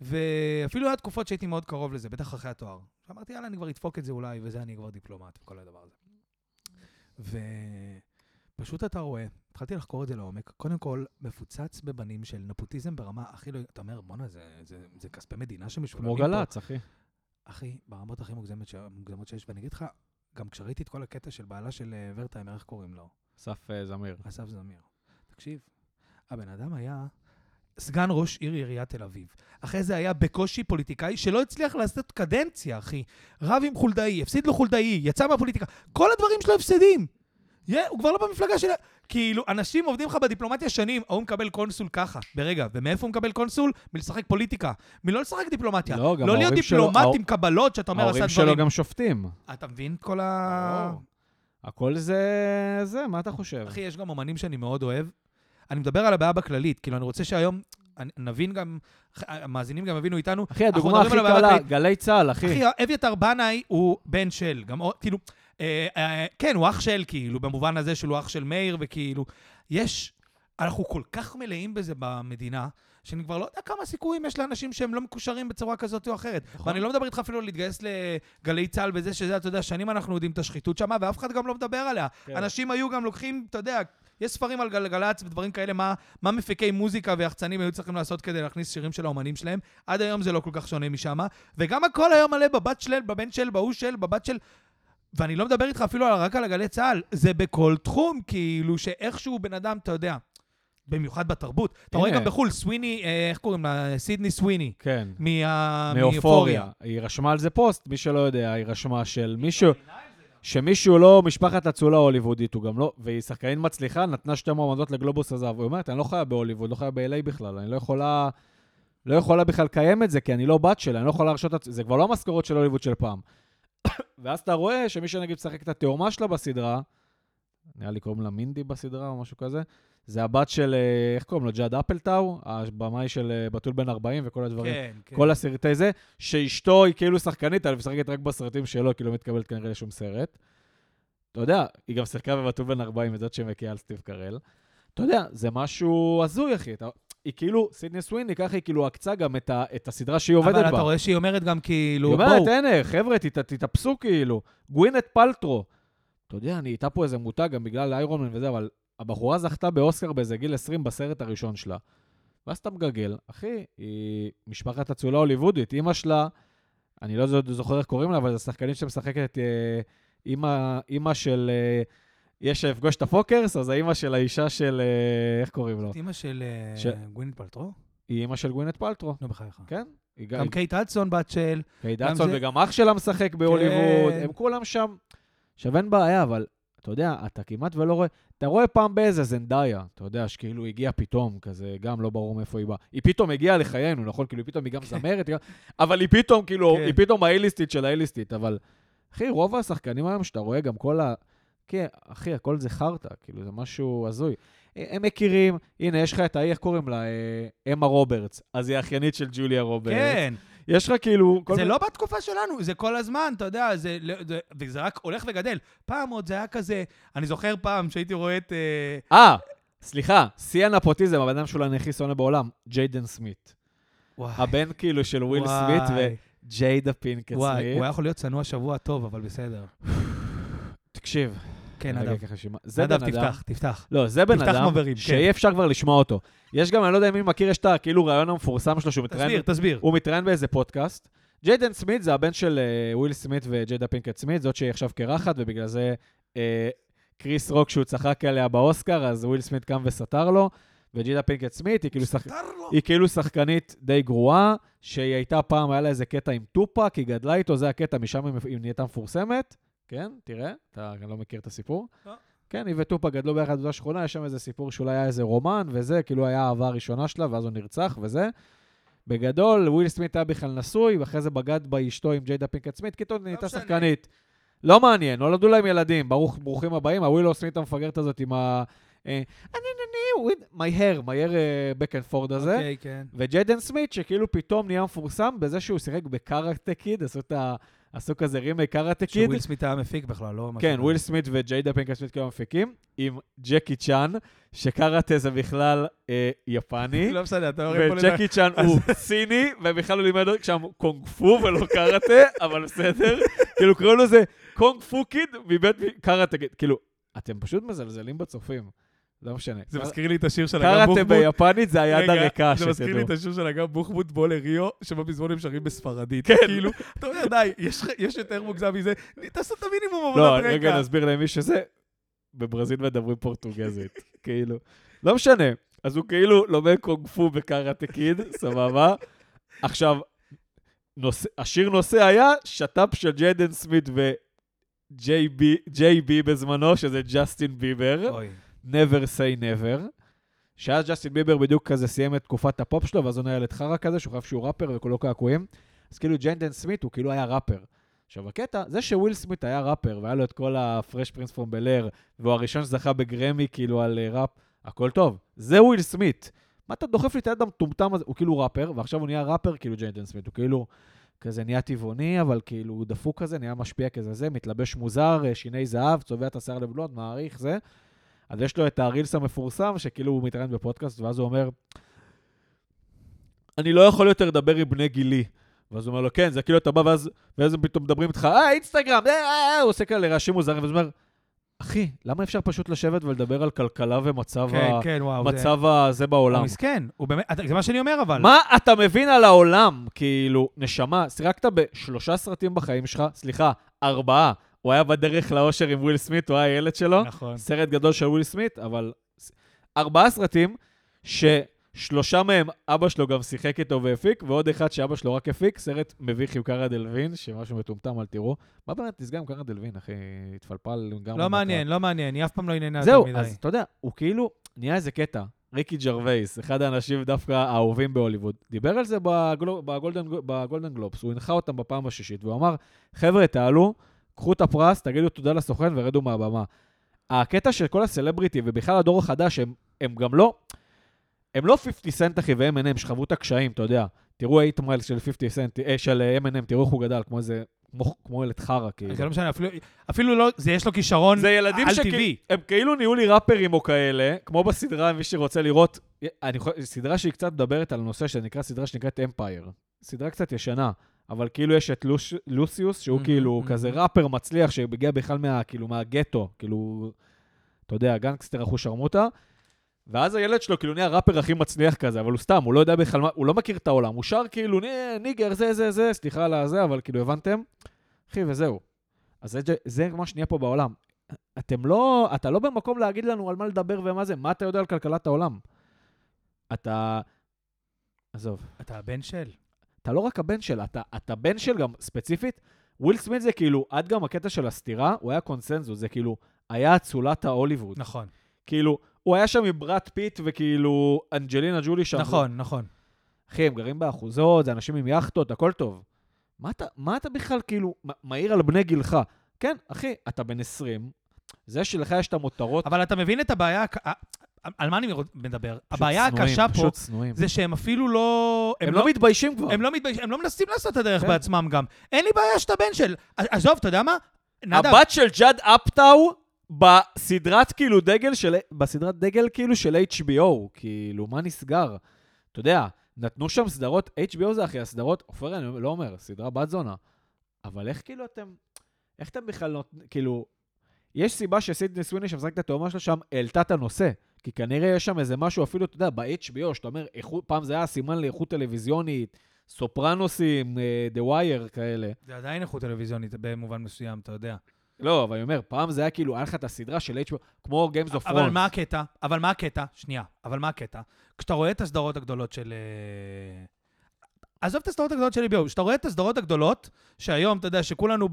ואפילו היה תקופות שהייתי מאוד קרוב לזה, בטח אחרי התואר. אמרתי, יאללה, אני כבר אדפוק את זה אולי, וזה, אני כבר דיפלומט וכל הדבר הזה. פשוט אתה רואה, התחלתי לחקור את זה לעומק, קודם כל, מפוצץ בבנים של נפוטיזם ברמה הכי לא... אתה אומר, בואנה, זה, זה, זה כספי מדינה שמשולמים כמו פה. גל"צ, אחי. אחי, ברמות הכי מוגזמת, ש... מוגזמות שיש, ואני אגיד לך, גם כשראיתי את כל הקטע של בעלה של אה, ורטהיימר, איך קוראים לו? אסף אה, זמיר. אסף זמיר. תקשיב, הבן אדם היה סגן ראש עיר עיריית תל אביב. אחרי זה היה בקושי פוליטיקאי שלא הצליח לעשות קדנציה, אחי. רב עם חולדאי, הפסיד לו חולדאי, יצא מהפוליטיקה. כל הדברים שלו הפסדים. Yeah, הוא כבר לא במפלגה של... כאילו, אנשים עובדים לך בדיפלומטיה שנים, ההוא מקבל קונסול ככה, ברגע. ומאיפה הוא מקבל קונסול? מלשחק פוליטיקה. מלא לשחק דיפלומטיה. לא, גם לא להיות ההורים שלו- דיפלומט ההור- עם קבלות שאתה אומר, עשה ההורים דברים. שלו גם שופטים. אתה מבין את כל ה... הכל זה... זה, מה אתה חושב? אחי, יש גם אומנים שאני מאוד אוהב. אני מדבר על הבעיה בכללית, כאילו, אני רוצה שהיום נבין גם, המאזינים גם יבינו איתנו. אחי, הדוגמה הכי קלה. גלי צה"ל, אחי. אחי, אביתר בנאי הוא בן של, גם, כאילו, כן, הוא אח של, כאילו, במובן הזה שהוא אח של מאיר, וכאילו, יש, אנחנו כל כך מלאים בזה במדינה, שאני כבר לא יודע כמה סיכויים יש לאנשים שהם לא מקושרים בצורה כזאת או אחרת. נכון. ואני לא מדבר איתך אפילו על להתגייס לגלי צה"ל וזה שזה, אתה יודע, שנים אנחנו יודעים את השחיתות שם, ואף אחד גם לא מדבר עליה. כן. אנשים היו גם לוקחים, אתה יודע, יש ספרים על גלגלצ ודברים כאלה, מה, מה מפיקי מוזיקה ויחצנים היו צריכים לעשות כדי להכניס שירים של האומנים שלהם. עד היום זה לא כל כך שונה משם. וגם הכל היום מלא בבת של, בבן של, בהוא של, בבת של... ואני לא מדבר איתך אפילו רק על הגלי צה"ל, זה בכל תחום, כאילו שאיכשהו בן אדם, אתה יודע, במיוחד בתרבות. אתה רואה. גם בחו"ל, סוויני, אה, איך קוראים לה? סידני סוויני. כן. מאופוריה. היא רשמה על זה פוסט, מי שלא יודע, היא רשמה של מישהו... שמישהו לא משפחת אצולה הוליוודית, הוא גם לא, והיא שחקנית מצליחה, נתנה שתי מועמדות לגלובוס הזהב. היא אומרת, אני לא חיה בהוליווד, לא חיה ב-LA בכלל, אני לא יכולה, לא יכולה בכלל לקיים את זה, כי אני לא בת שלה, אני לא יכולה להרשות את זה, זה כבר לא המשכורות של הוליווד של פעם. ואז אתה רואה שמי שנגיד משחק את התאומה שלה בסדרה, נראה לי קוראים לה מינדי בסדרה או משהו כזה, זה הבת של, אה, איך קוראים לו, ג'אד אפלטאו, הבמאי של אה, בתול בן 40 וכל הדברים. כן, כן. כל הסרטי זה, שאשתו היא כאילו שחקנית, אבל משחקת רק בסרטים שלו, כי לא מתקבלת כנראה לשום סרט. אתה יודע, היא גם שיחקה בבתול בן 40, את זאת שמקיאה על סטיב קרל. אתה יודע, זה משהו הזוי, אחי. אתה... היא כאילו, סידני סוויני, ככה היא כאילו עקצה גם את, ה... את הסדרה שהיא עובדת בה. אבל אתה רואה שהיא אומרת גם כאילו, היא בואו, אומרת, הנה, חבר'ה, תת, תתאפסו כאילו. גווינט פלטרו. אתה יודע, נהייתה פה איזה מותג גם בגלל איירון מן וזה, אבל הבחורה זכתה באוסקר באיזה גיל 20 בסרט הראשון שלה. ואז אתה מגגל, אחי, היא משפחת אצולה הוליוודית, אימא שלה, אני לא זוכר איך קוראים לה, אבל זו שחקנית שמשחקת אה, אימא, אימא של... אה, יש לפגוש את הפוקרים, אז האימא של האישה של... אה, איך קוראים לו? אימא של אה, ש- גווינת פלטרו? היא אימא של גווינת פלטרו, נו, בחייך. כן? היא גם קייט הדסון בת של... קייט גם הדסון זה- וגם אח שלה משחק בהוליווד, כן. הם כולם שם. עכשיו אין בעיה, אבל אתה יודע, אתה כמעט ולא רואה, אתה רואה פעם באיזה זנדאיה, אתה יודע, שכאילו הגיעה פתאום, כזה, גם לא ברור מאיפה היא באה. היא פתאום הגיעה לחיינו, נכון? כאילו, פתאום היא גם זמרת, היא אבל היא פתאום, כאילו, כן. היא פתאום האייליסטית של האייליסטית, אבל, אחי, רוב השחקנים היום שאתה רואה, גם כל ה... כן, אחי, הכל זה חרטא, כאילו, זה משהו הזוי. הם מכירים, הנה, יש לך את ההיא, איך קוראים לה? אה, אמה רוברטס. אז היא האחיינית של ג'וליה רוברטס. כן, יש לך כאילו... זה מיני- לא בתקופה שלנו, זה כל הזמן, אתה יודע, זה, זה, וזה רק הולך וגדל. פעם עוד זה היה כזה, אני זוכר פעם שהייתי רואה את... אה, אה, סליחה, שיא הנפוטיזם, הבן אדם שהוא הכי שונא בעולם, ג'יידן סמית. וואי, הבן כאילו של וויל וואי, סמית וג'יידה פינקט וואי, הוא. היה יכול להיות צנוע שבוע טוב, אבל בסדר. תקשיב. כן, נדב. זה נדב. תפתח, תפתח. לא, זה בן אדם מבערים, כן. שאי אפשר כבר לשמוע אותו. יש גם, אני לא יודע אם מי מכיר, יש את הכאילו ריאיון המפורסם שלו, שהוא מתראיין תסביר, תסביר. הוא מתראיין באיזה פודקאסט. ג'יידן סמית זה הבן של אה, וויל סמית וג'יידה פינקט סמית, זאת שהיא עכשיו קרחת, ובגלל זה אה, קריס רוק, שהוא צחק עליה באוסקר, אז וויל סמית קם וסתר לו, וג'יידה פינקט סמית היא כאילו, שח... היא כאילו שחקנית די גרועה, שהיא הייתה פעם, היה לה איזה קטע עם טופאק, היא גדלה איתו, זה הקטע, משם היא נהייתה מפורסמת. כן, תראה, אתה לא מכיר את הסיפור. לא. כן, היא וטופאק גדלו ביחד באותה שכונה, יש שם איזה סיפור שאולי היה איזה רומן וזה, כאילו היה האהבה הראשונה שלה, ואז הוא נרצח וזה. בגדול, וויל סמית היה בכלל נשוי, ואחרי זה בגד באשתו עם ג'יידה פינקט סמית, קיטון נהייתה משנה. שחקנית. לא מעניין, נולדו להם ילדים, ברוך, ברוכים הבאים, הווילו סמית המפגרת הזאת עם ה... אה, I whip my hair, my hair back and forth הזה. אוקיי, כן. וג'יידן סמית, שכאילו פתאום נהיה מפורסם בזה שהוא שיחק ב Karate Kid, עשו את ה... עשו כזה רימייק Karate Kid. שוויל סמית היה מפיק בכלל, לא... כן. וויל סמית וג'יידה פינקט סמית כאילו מפיקים, עם ג'קי צ'אן, שקראטה זה בכלל אה, יפני. <laughs> לא בסדר, אתה אומר... וג'קי צ'אן הוא <laughs> סיני, ובכלל הוא לימד שם קונג פו ולא קראטה, אבל בסדר. כאילו קראו לזה קונג פו קיד מבית קארטה קיד. כאילו, אתם פשוט מזלזלים בצופים. לא משנה. זה מזכיר לי את השיר של אגם קראטה בוחבוט. ביפנית זה היד רגע, הריקה, זה מזכיר לי את שתדעו. השיר של אגם בוחבוט בוא לריו, שבפזמון הם שרים בספרדית. כן. כאילו, אתה אומר, די, יש יותר מוגזם מזה, תעשו את המינימום לא, עבודת רגע רקע. נסביר למי שזה. בברזיל מדברים פורטוגזית, <laughs> כאילו. לא משנה. אז הוא כאילו לומד קונג פו בקראטה קיד, <laughs> סבבה? עכשיו, נושא- השיר נושא היה שת"פ של ג'יידן סמית ו JB בזמנו, שזה ג'סטין ביבר. אוי. Never say never. שאז ג'סטין ביבר בדיוק כזה סיים את תקופת הפופ שלו, ואז הוא נהיה ילד חרא כזה, שהוא חייב שהוא ראפר וכולו קעקועים. אז כאילו ג'יידן סמית הוא כאילו היה ראפר. עכשיו הקטע, זה שוויל סמית היה ראפר, והיה לו את כל Prince from Bel Air, והוא הראשון שזכה בגרמי כאילו על אה, ראפ, הכל טוב. זה וויל סמית. מה אתה דוחף לי את היד המטומטם הזה? הוא כאילו ראפר, ועכשיו הוא נהיה ראפר כאילו ג'יידן סמית. הוא כאילו כזה נהיה טבעוני, אבל כאילו הוא דפוק כזה, נהיה משפיע כזה זה, מתלבש מוזר, אה, שיני זהב, צובע את השיער לבלונד, מעריך זה. אז יש לו את הרילס המפורסם, שכאילו הוא מתראיין בפודקאסט, ואז הוא אומר, אני לא יכול יותר לדבר עם בני גילי. ואז הוא אומר לו, כן, זה כאילו אתה בא, ואז, ואז הם פתאום מדברים איתך, אה, אינסטגרם, אה, אה, אה, הוא עושה כאלה רעשים מוזרים, ואז הוא אומר, אחי, למה אפשר פשוט לשבת ולדבר על כלכלה ומצב כן, ה... כן, וואו. זה- מצב הזה בעולם? הוא מסכן, הוא באמת, זה מה שאני אומר אבל. מה אתה מבין על העולם? כאילו, נשמה, שיחקת בשלושה סרטים בחיים שלך, סליחה, ארבעה. הוא היה בדרך לאושר עם וויל סמית, הוא היה הילד שלו. נכון. סרט גדול של וויל סמית, אבל ארבעה סרטים ששלושה מהם אבא שלו גם שיחק איתו והפיק, ועוד אחד שאבא שלו רק הפיק, סרט מביך עם קארה דלווין, שמשהו מטומטם, אל תראו. מה באמת נסגר עם קארה דלווין, אחי? התפלפל גם... לא מעניין, לא מעניין, היא אף פעם לא עניינה זהו. אז אתה יודע, הוא כאילו, נהיה איזה קטע. ריקי ג'רווייס, אחד האנשים דווקא האהובים בהוליווד, דיבר על זה בגולדן, בגולדן גלובס, הוא הנחה אותם בפעם השישית, והוא אמר, חבר'ה, תעלו, קחו את הפרס, תגידו תודה לסוכן ורדו מהבמה. הקטע של כל ה celebrity, ובכלל הדור החדש, הם, הם גם לא, הם לא 50 סנט אחי ו-M&M שחוו את הקשיים, אתה יודע. תראו 8 מייל של 50 סנט, אה, של M&M, תראו איך הוא גדל, כמו איזה, כמו, כמו ילד חרא, כאילו. זה לא משנה, אפילו- אפילו לא, זה יש לו כישרון זה ילדים על טבעי. הם כאילו נהיו לי ראפרים או כאלה, כמו בסדרה, מי שרוצה לראות, אני סדרה שהיא קצת מדברת על נושא שנקרא, סדרה שנקראת אמפייר. סדרה קצת ישנה, אבל כאילו יש את לוש, לוסיוס, שהוא Mhm, כאילו mhm. כזה ראפר מצליח, שהגיע בכלל מה, כאילו, מהגטו, כאילו, אתה יודע, גנגסטר אחו שרמוטה, ואז הילד שלו כאילו נהיה הראפר הכי מצליח כזה, אבל הוא סתם, הוא לא יודע בכלל מה, הוא לא מכיר את העולם, הוא שר כאילו, "ni- nigga, זה, זה, זה, סליחה על הזה, אבל כאילו, הבנתם? אחי, וזהו. אז זה, זה מה שנהיה פה בעולם. אתם לא, אתה לא במקום להגיד לנו על מה לדבר ומה זה, מה אתה יודע על כלכלת העולם? אתה, עזוב, אתה הבן של. אתה לא רק הבן של, אתה, אתה בן של גם ספציפית. וויל סמית זה כאילו, עד גם הקטע של הסתירה, הוא היה קונסנזוס, זה כאילו, היה אצולת ההוליווד. נכון, כאילו, הוא היה שם עם ברד פיט וכאילו אנג'לינה ג'ולי שם. נכון, נכון. אחי, הם גרים באחוזות, זה אנשים עם יאכטות, הכל טוב. מה אתה, מה אתה בכלל כאילו מעיר על בני גילך? כן, אחי, אתה בן 20, זה שלך יש את המותרות, אבל אתה מבין את הבעיה, על מה אני מדבר? הבעיה צנועים, הקשה פה צנועים. זה שהם אפילו לא... הם לא מתביישים כבר. הם לא מתביישים, הם לא מנסים לעשות את הדרך כן. בעצמם גם. אין לי בעיה שאתה בן של... עזוב, אתה יודע מה? נדב, הבת של ג'אד אפטאו בסדרת כאילו דגל של... בסדרת דגל כאילו של HBO, כאילו, מה נסגר? אתה יודע, נתנו שם סדרות, HBO זה אחי, הסדרות, עופר, אני לא אומר, סדרה בת זונה. אבל איך כאילו אתם... איך אתם בכלל נותנים... כאילו... יש סיבה שסידני סוויני שמשחקת את התאומה שלה שם, העלתה את הנושא. כי כנראה יש שם איזה משהו, אפילו, אתה יודע, ב-HBO, שאתה אומר, איכות, פעם זה היה סימן לאיכות טלוויזיונית, סופרנוסים, אה, The Wire, כאלה. זה עדיין איכות טלוויזיונית במובן מסוים, אתה יודע. לא, אבל אני אומר, פעם זה היה כאילו, היה לך את הסדרה של HBO, כמו Games of Thrones. אבל מה הקטע? אבל מה הקטע? שנייה, אבל מה הקטע? כשאתה רואה את הסדרות הגדולות של... עזוב את הסדרות הגדולות של HBO, כשאתה רואה את הסדרות הגדולות, שהיום, אתה יודע, שכולנו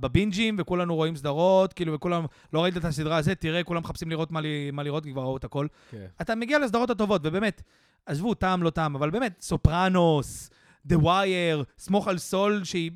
בבינג'ים, וכולנו רואים סדרות, כאילו, וכולם, לא ראית את הסדרה הזאת, תראה, כולם מחפשים לראות מה, לי- מה לראות, כי כבר ראו את הכל. כן. אתה מגיע לסדרות הטובות, ובאמת, עזבו, טעם לא טעם, אבל באמת, סופרנוס, The Wire, סמוך על סול, שהיא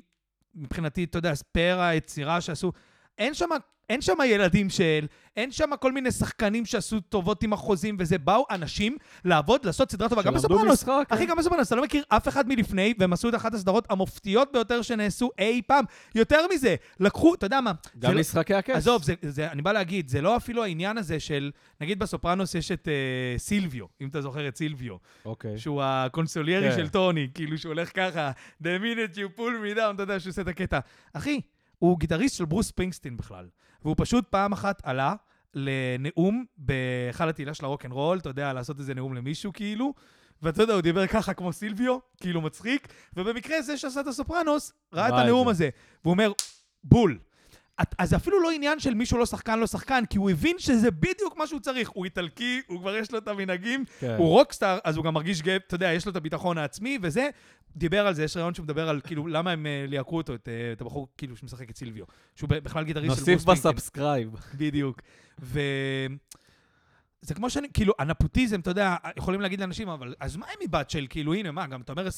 מבחינתי, אתה יודע, פאר היצירה שעשו, אין שם... אין שם ילדים של, אין שם כל מיני שחקנים שעשו טובות עם החוזים וזה, באו אנשים לעבוד, לעשות סדרה טובה, גם בסופרנוס. אחי, כן. גם בסופרנוס, אתה לא מכיר אף אחד מלפני, והם עשו את אחת הסדרות המופתיות ביותר שנעשו אי פעם. יותר מזה, לקחו, אתה יודע מה, גם לא- משחקי הכס. עזוב, זה, זה, אני בא להגיד, זה לא אפילו העניין הזה של, נגיד בסופרנוס יש את אה, סילביו, אם אתה זוכר את סילביו, אוקיי. שהוא הקונסוליירי כן. של טוני, כאילו שהוא הולך ככה, the minute you pull me down, אתה יודע שהוא עושה את הקטע. אחי, הוא גיטריסט של ברוס ספרינגסטין בכלל. והוא פשוט פעם אחת עלה לנאום בהיכל התהילה של הרוקנרול, אתה יודע, לעשות איזה נאום למישהו כאילו, ואתה יודע, הוא דיבר ככה כמו סילביו, כאילו מצחיק, ובמקרה זה שעשה את הסופרנוס, ראה את הנאום זה. הזה, והוא אומר, בול. אז זה אפילו לא עניין של מישהו לא שחקן, לא שחקן, כי הוא הבין שזה בדיוק מה שהוא צריך. הוא איטלקי, הוא כבר יש לו את המנהגים, כן. הוא רוקסטאר, אז הוא גם מרגיש גאה, אתה יודע, יש לו את הביטחון העצמי, וזה, דיבר על זה, יש רעיון שהוא מדבר על, כאילו, למה הם אה, ליהקו אותו, את, אה, את הבחור, כאילו, שמשחק את סילביו, שהוא בכלל גיטריסט של נוסיף ברוס ספרינגסטין. בסאבסקרייב. בדיוק. ו... זה כמו שאני, כאילו, הנפוטיזם, אתה יודע, יכולים להגיד לאנשים, אבל אז מה עם מבת של, כאילו, הנה, מה, גם אתה אומר,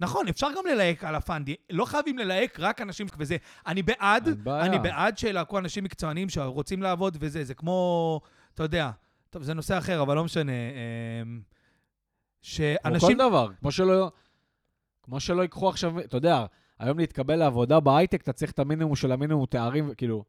נכון, אפשר גם ללהק על הפאנדי, לא חייבים ללהק רק אנשים וזה. אני בעד. אני בעד שילהקו אנשים מקצוענים שרוצים לעבוד וזה, זה כמו, אתה יודע, טוב, זה נושא אחר, אבל לא משנה. אמ, כמו שאנשים... כל דבר, כמו שלא... כמו שלא ייקחו עכשיו, אתה יודע, היום להתקבל לעבודה בהייטק, אתה צריך את המינימום של המינימום תארים, כאילו...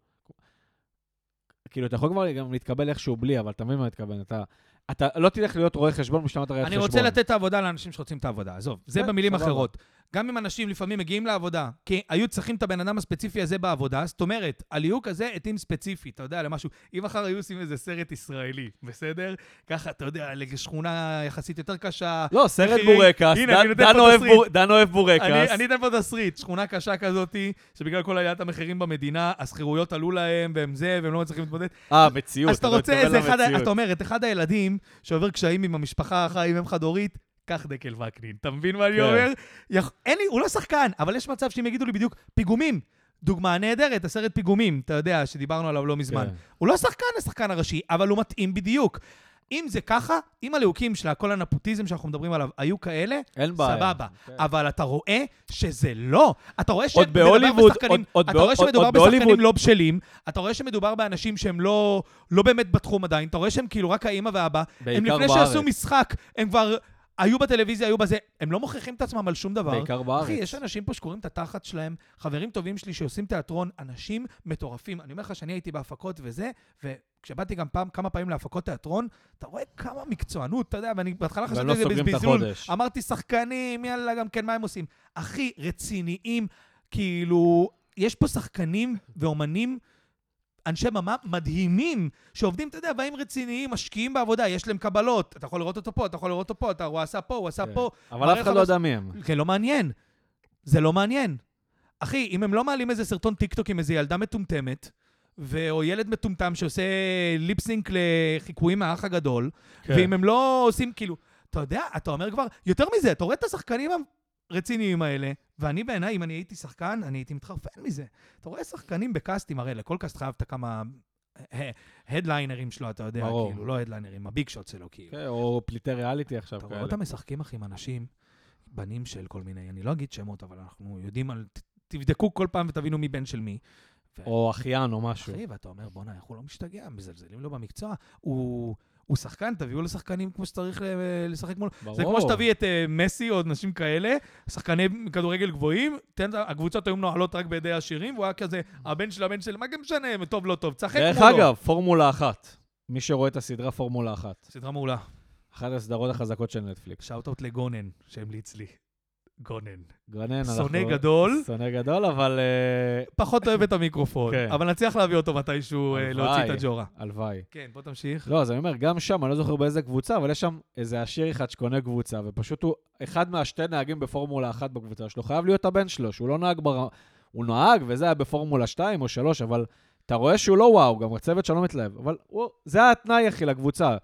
כאילו, אתה יכול כבר גם להתקבל איכשהו בלי, אבל אתה מבין מה מתכוון. אתה, אתה לא תלך להיות רואה חשבון משם אתה רואה אני חשבון. רוצה לתת את העבודה לאנשים שרוצים את העבודה, עזוב. זה כן, במילים. אחרות. גם אם אנשים לפעמים מגיעים לעבודה, כי היו צריכים את הבן אדם הספציפי הזה בעבודה, זאת אומרת, הליהוק הזה התאים ספציפי, אתה יודע, למשהו. אם מחר היו עושים איזה סרט ישראלי, בסדר? ככה, אתה יודע, לשכונה יחסית יותר קשה. לא, סרט מחירים. בורקס, הנה, דן- דן אוהב. בור- דן אוהב בורקס. אני, אני אתן פה תסריט, שכונה קשה כזאתי, שבגלל כל עליית המחירים במדינה, השכירויות עלו להם, והם זה, והם לא מצליחים להתמודד. אה, מציאות. אז אתה רוצה איזה אחד. אתה אומר, את אחד הילדים שעובר קשיים עם המשפחה אחרי עם אם חד-הורית, קח דקל וקנין. אתה מבין מה אני כן. אומר? אין לי, הוא לא שחקן, אבל יש מצב שאם יגידו לי בדיוק, פיגומים. דוגמה נהדרת, הסרט פיגומים, אתה יודע, שדיברנו עליו לא מזמן. כן. הוא לא שחקן השחקן הראשי, אבל הוא מתאים בדיוק. אם זה ככה, אם הלהוקים של כל הנפוטיזם שאנחנו מדברים עליו היו כאלה, אין בעיה. סבבה. כן. אבל אתה רואה שזה לא. אתה רואה שמדובר בשחקנים, לא בשלים, אתה רואה שמדובר באנשים שהם לא, לא באמת בתחום עדיין, אתה רואה שהם כאילו רק האימא והאבא, הם לפני בארץ. שעשו משחק, הם כבר היו בטלוויזיה, היו בזה, הם לא מוכיחים את עצמם על שום דבר. בעיקר בארץ. אחי, יש אנשים פה שקוראים את התחת שלהם, חברים טובים שלי שעושים תיאטרון, אנשים מטורפים. אני אומר לך שאני הייתי בהפקות וזה, וכשבאתי גם פעם, כמה פעמים להפקות תיאטרון, אתה רואה כמה מקצוענות, אתה יודע, ואני בהתחלה חשבתי ולא על זה את בזלזול. אמרתי, שחקנים, יאללה, גם כן, מה הם עושים? אחי, רציניים, כאילו, יש פה שחקנים ואומנים, אנשי במה מדהימים, שעובדים, אתה יודע, באים רציניים, משקיעים בעבודה, יש להם קבלות. אתה יכול לראות אותו פה, אתה יכול לראות אותו פה, אתה, הוא עשה פה, הוא עשה כן. פה. אבל אף אחד לא יודע מי הם. זה לא מעניין. זה לא מעניין. אחי, אם הם לא מעלים איזה סרטון טיקטוק עם איזה ילדה מטומטמת, ו- או ילד מטומטם שעושה lip sync לחיקויים מהאח הגדול, כן. ואם הם לא עושים, כאילו, אתה יודע, אתה אומר כבר, יותר מזה, אתה רואה את השחקנים הרציניים האלה, ואני בעיניי, אם אני הייתי שחקן, אני הייתי מתחרפן מזה. אתה רואה שחקנים בקאסטים, הרי לכל קאסט חייבת כמה הדליינרים שלו, אתה יודע, ברור. כאילו, לא הדליינרים, הביג שוט שלו, כאילו. כן, או פליטי ריאליטי עכשיו אתה רואה. אותם משחקים, אחי, עם אנשים, בנים של כל מיני, אני לא אגיד שמות, אבל אנחנו יודעים על... תבדקו כל פעם ותבינו מי בן של מי. ו- או אחיין או משהו. אחי, ואתה אומר, בואנה, איך הוא לא משתגע, מזלזלים לו במקצוע. הוא... הוא שחקן, תביאו לו שחקנים כמו שצריך ל- לשחק מולו. ברור. זה כמו שתביא את אה, מסי או אנשים כאלה, שחקני כדורגל גבוהים, הקבוצות היו מנוהלות רק בידי עשירים, והוא היה כזה, הבן של הבן של, מה גם משנה, טוב לא טוב, תשחק מולו. דרך אגב, פורמולה אחת. מי שרואה את הסדרה פורמולה אחת. סדרה מעולה. אחת הסדרות החזקות של נטפליקס. shout-out לגונן, שהמליץ לי. גונן. גונן, אנחנו... שונא גדול. שונא גדול, אבל אה, פחות אוהב את המיקרופון, כן. אבל נצליח להביא אותו מתישהו אה. להוציא את הג'ורה. הלוואי. כן, בוא תמשיך. לא, אז אני אומר, גם שם, אני לא זוכר באיזה קבוצה, אבל יש שם איזה עשיר אחד שקונה קבוצה, ופשוט הוא אחד מהשתי נהגים בפורמולה אחת בקבוצה שלו, חייב להיות הבן שלו, שהוא לא נהג בר... הוא נהג, וזה היה בפורמולה 2 או 3, אבל אתה רואה שהוא לא וואו, גם הצוות שלו לא מתלהב. אבל הוא... זה התנאי, אחי, לקבוצה.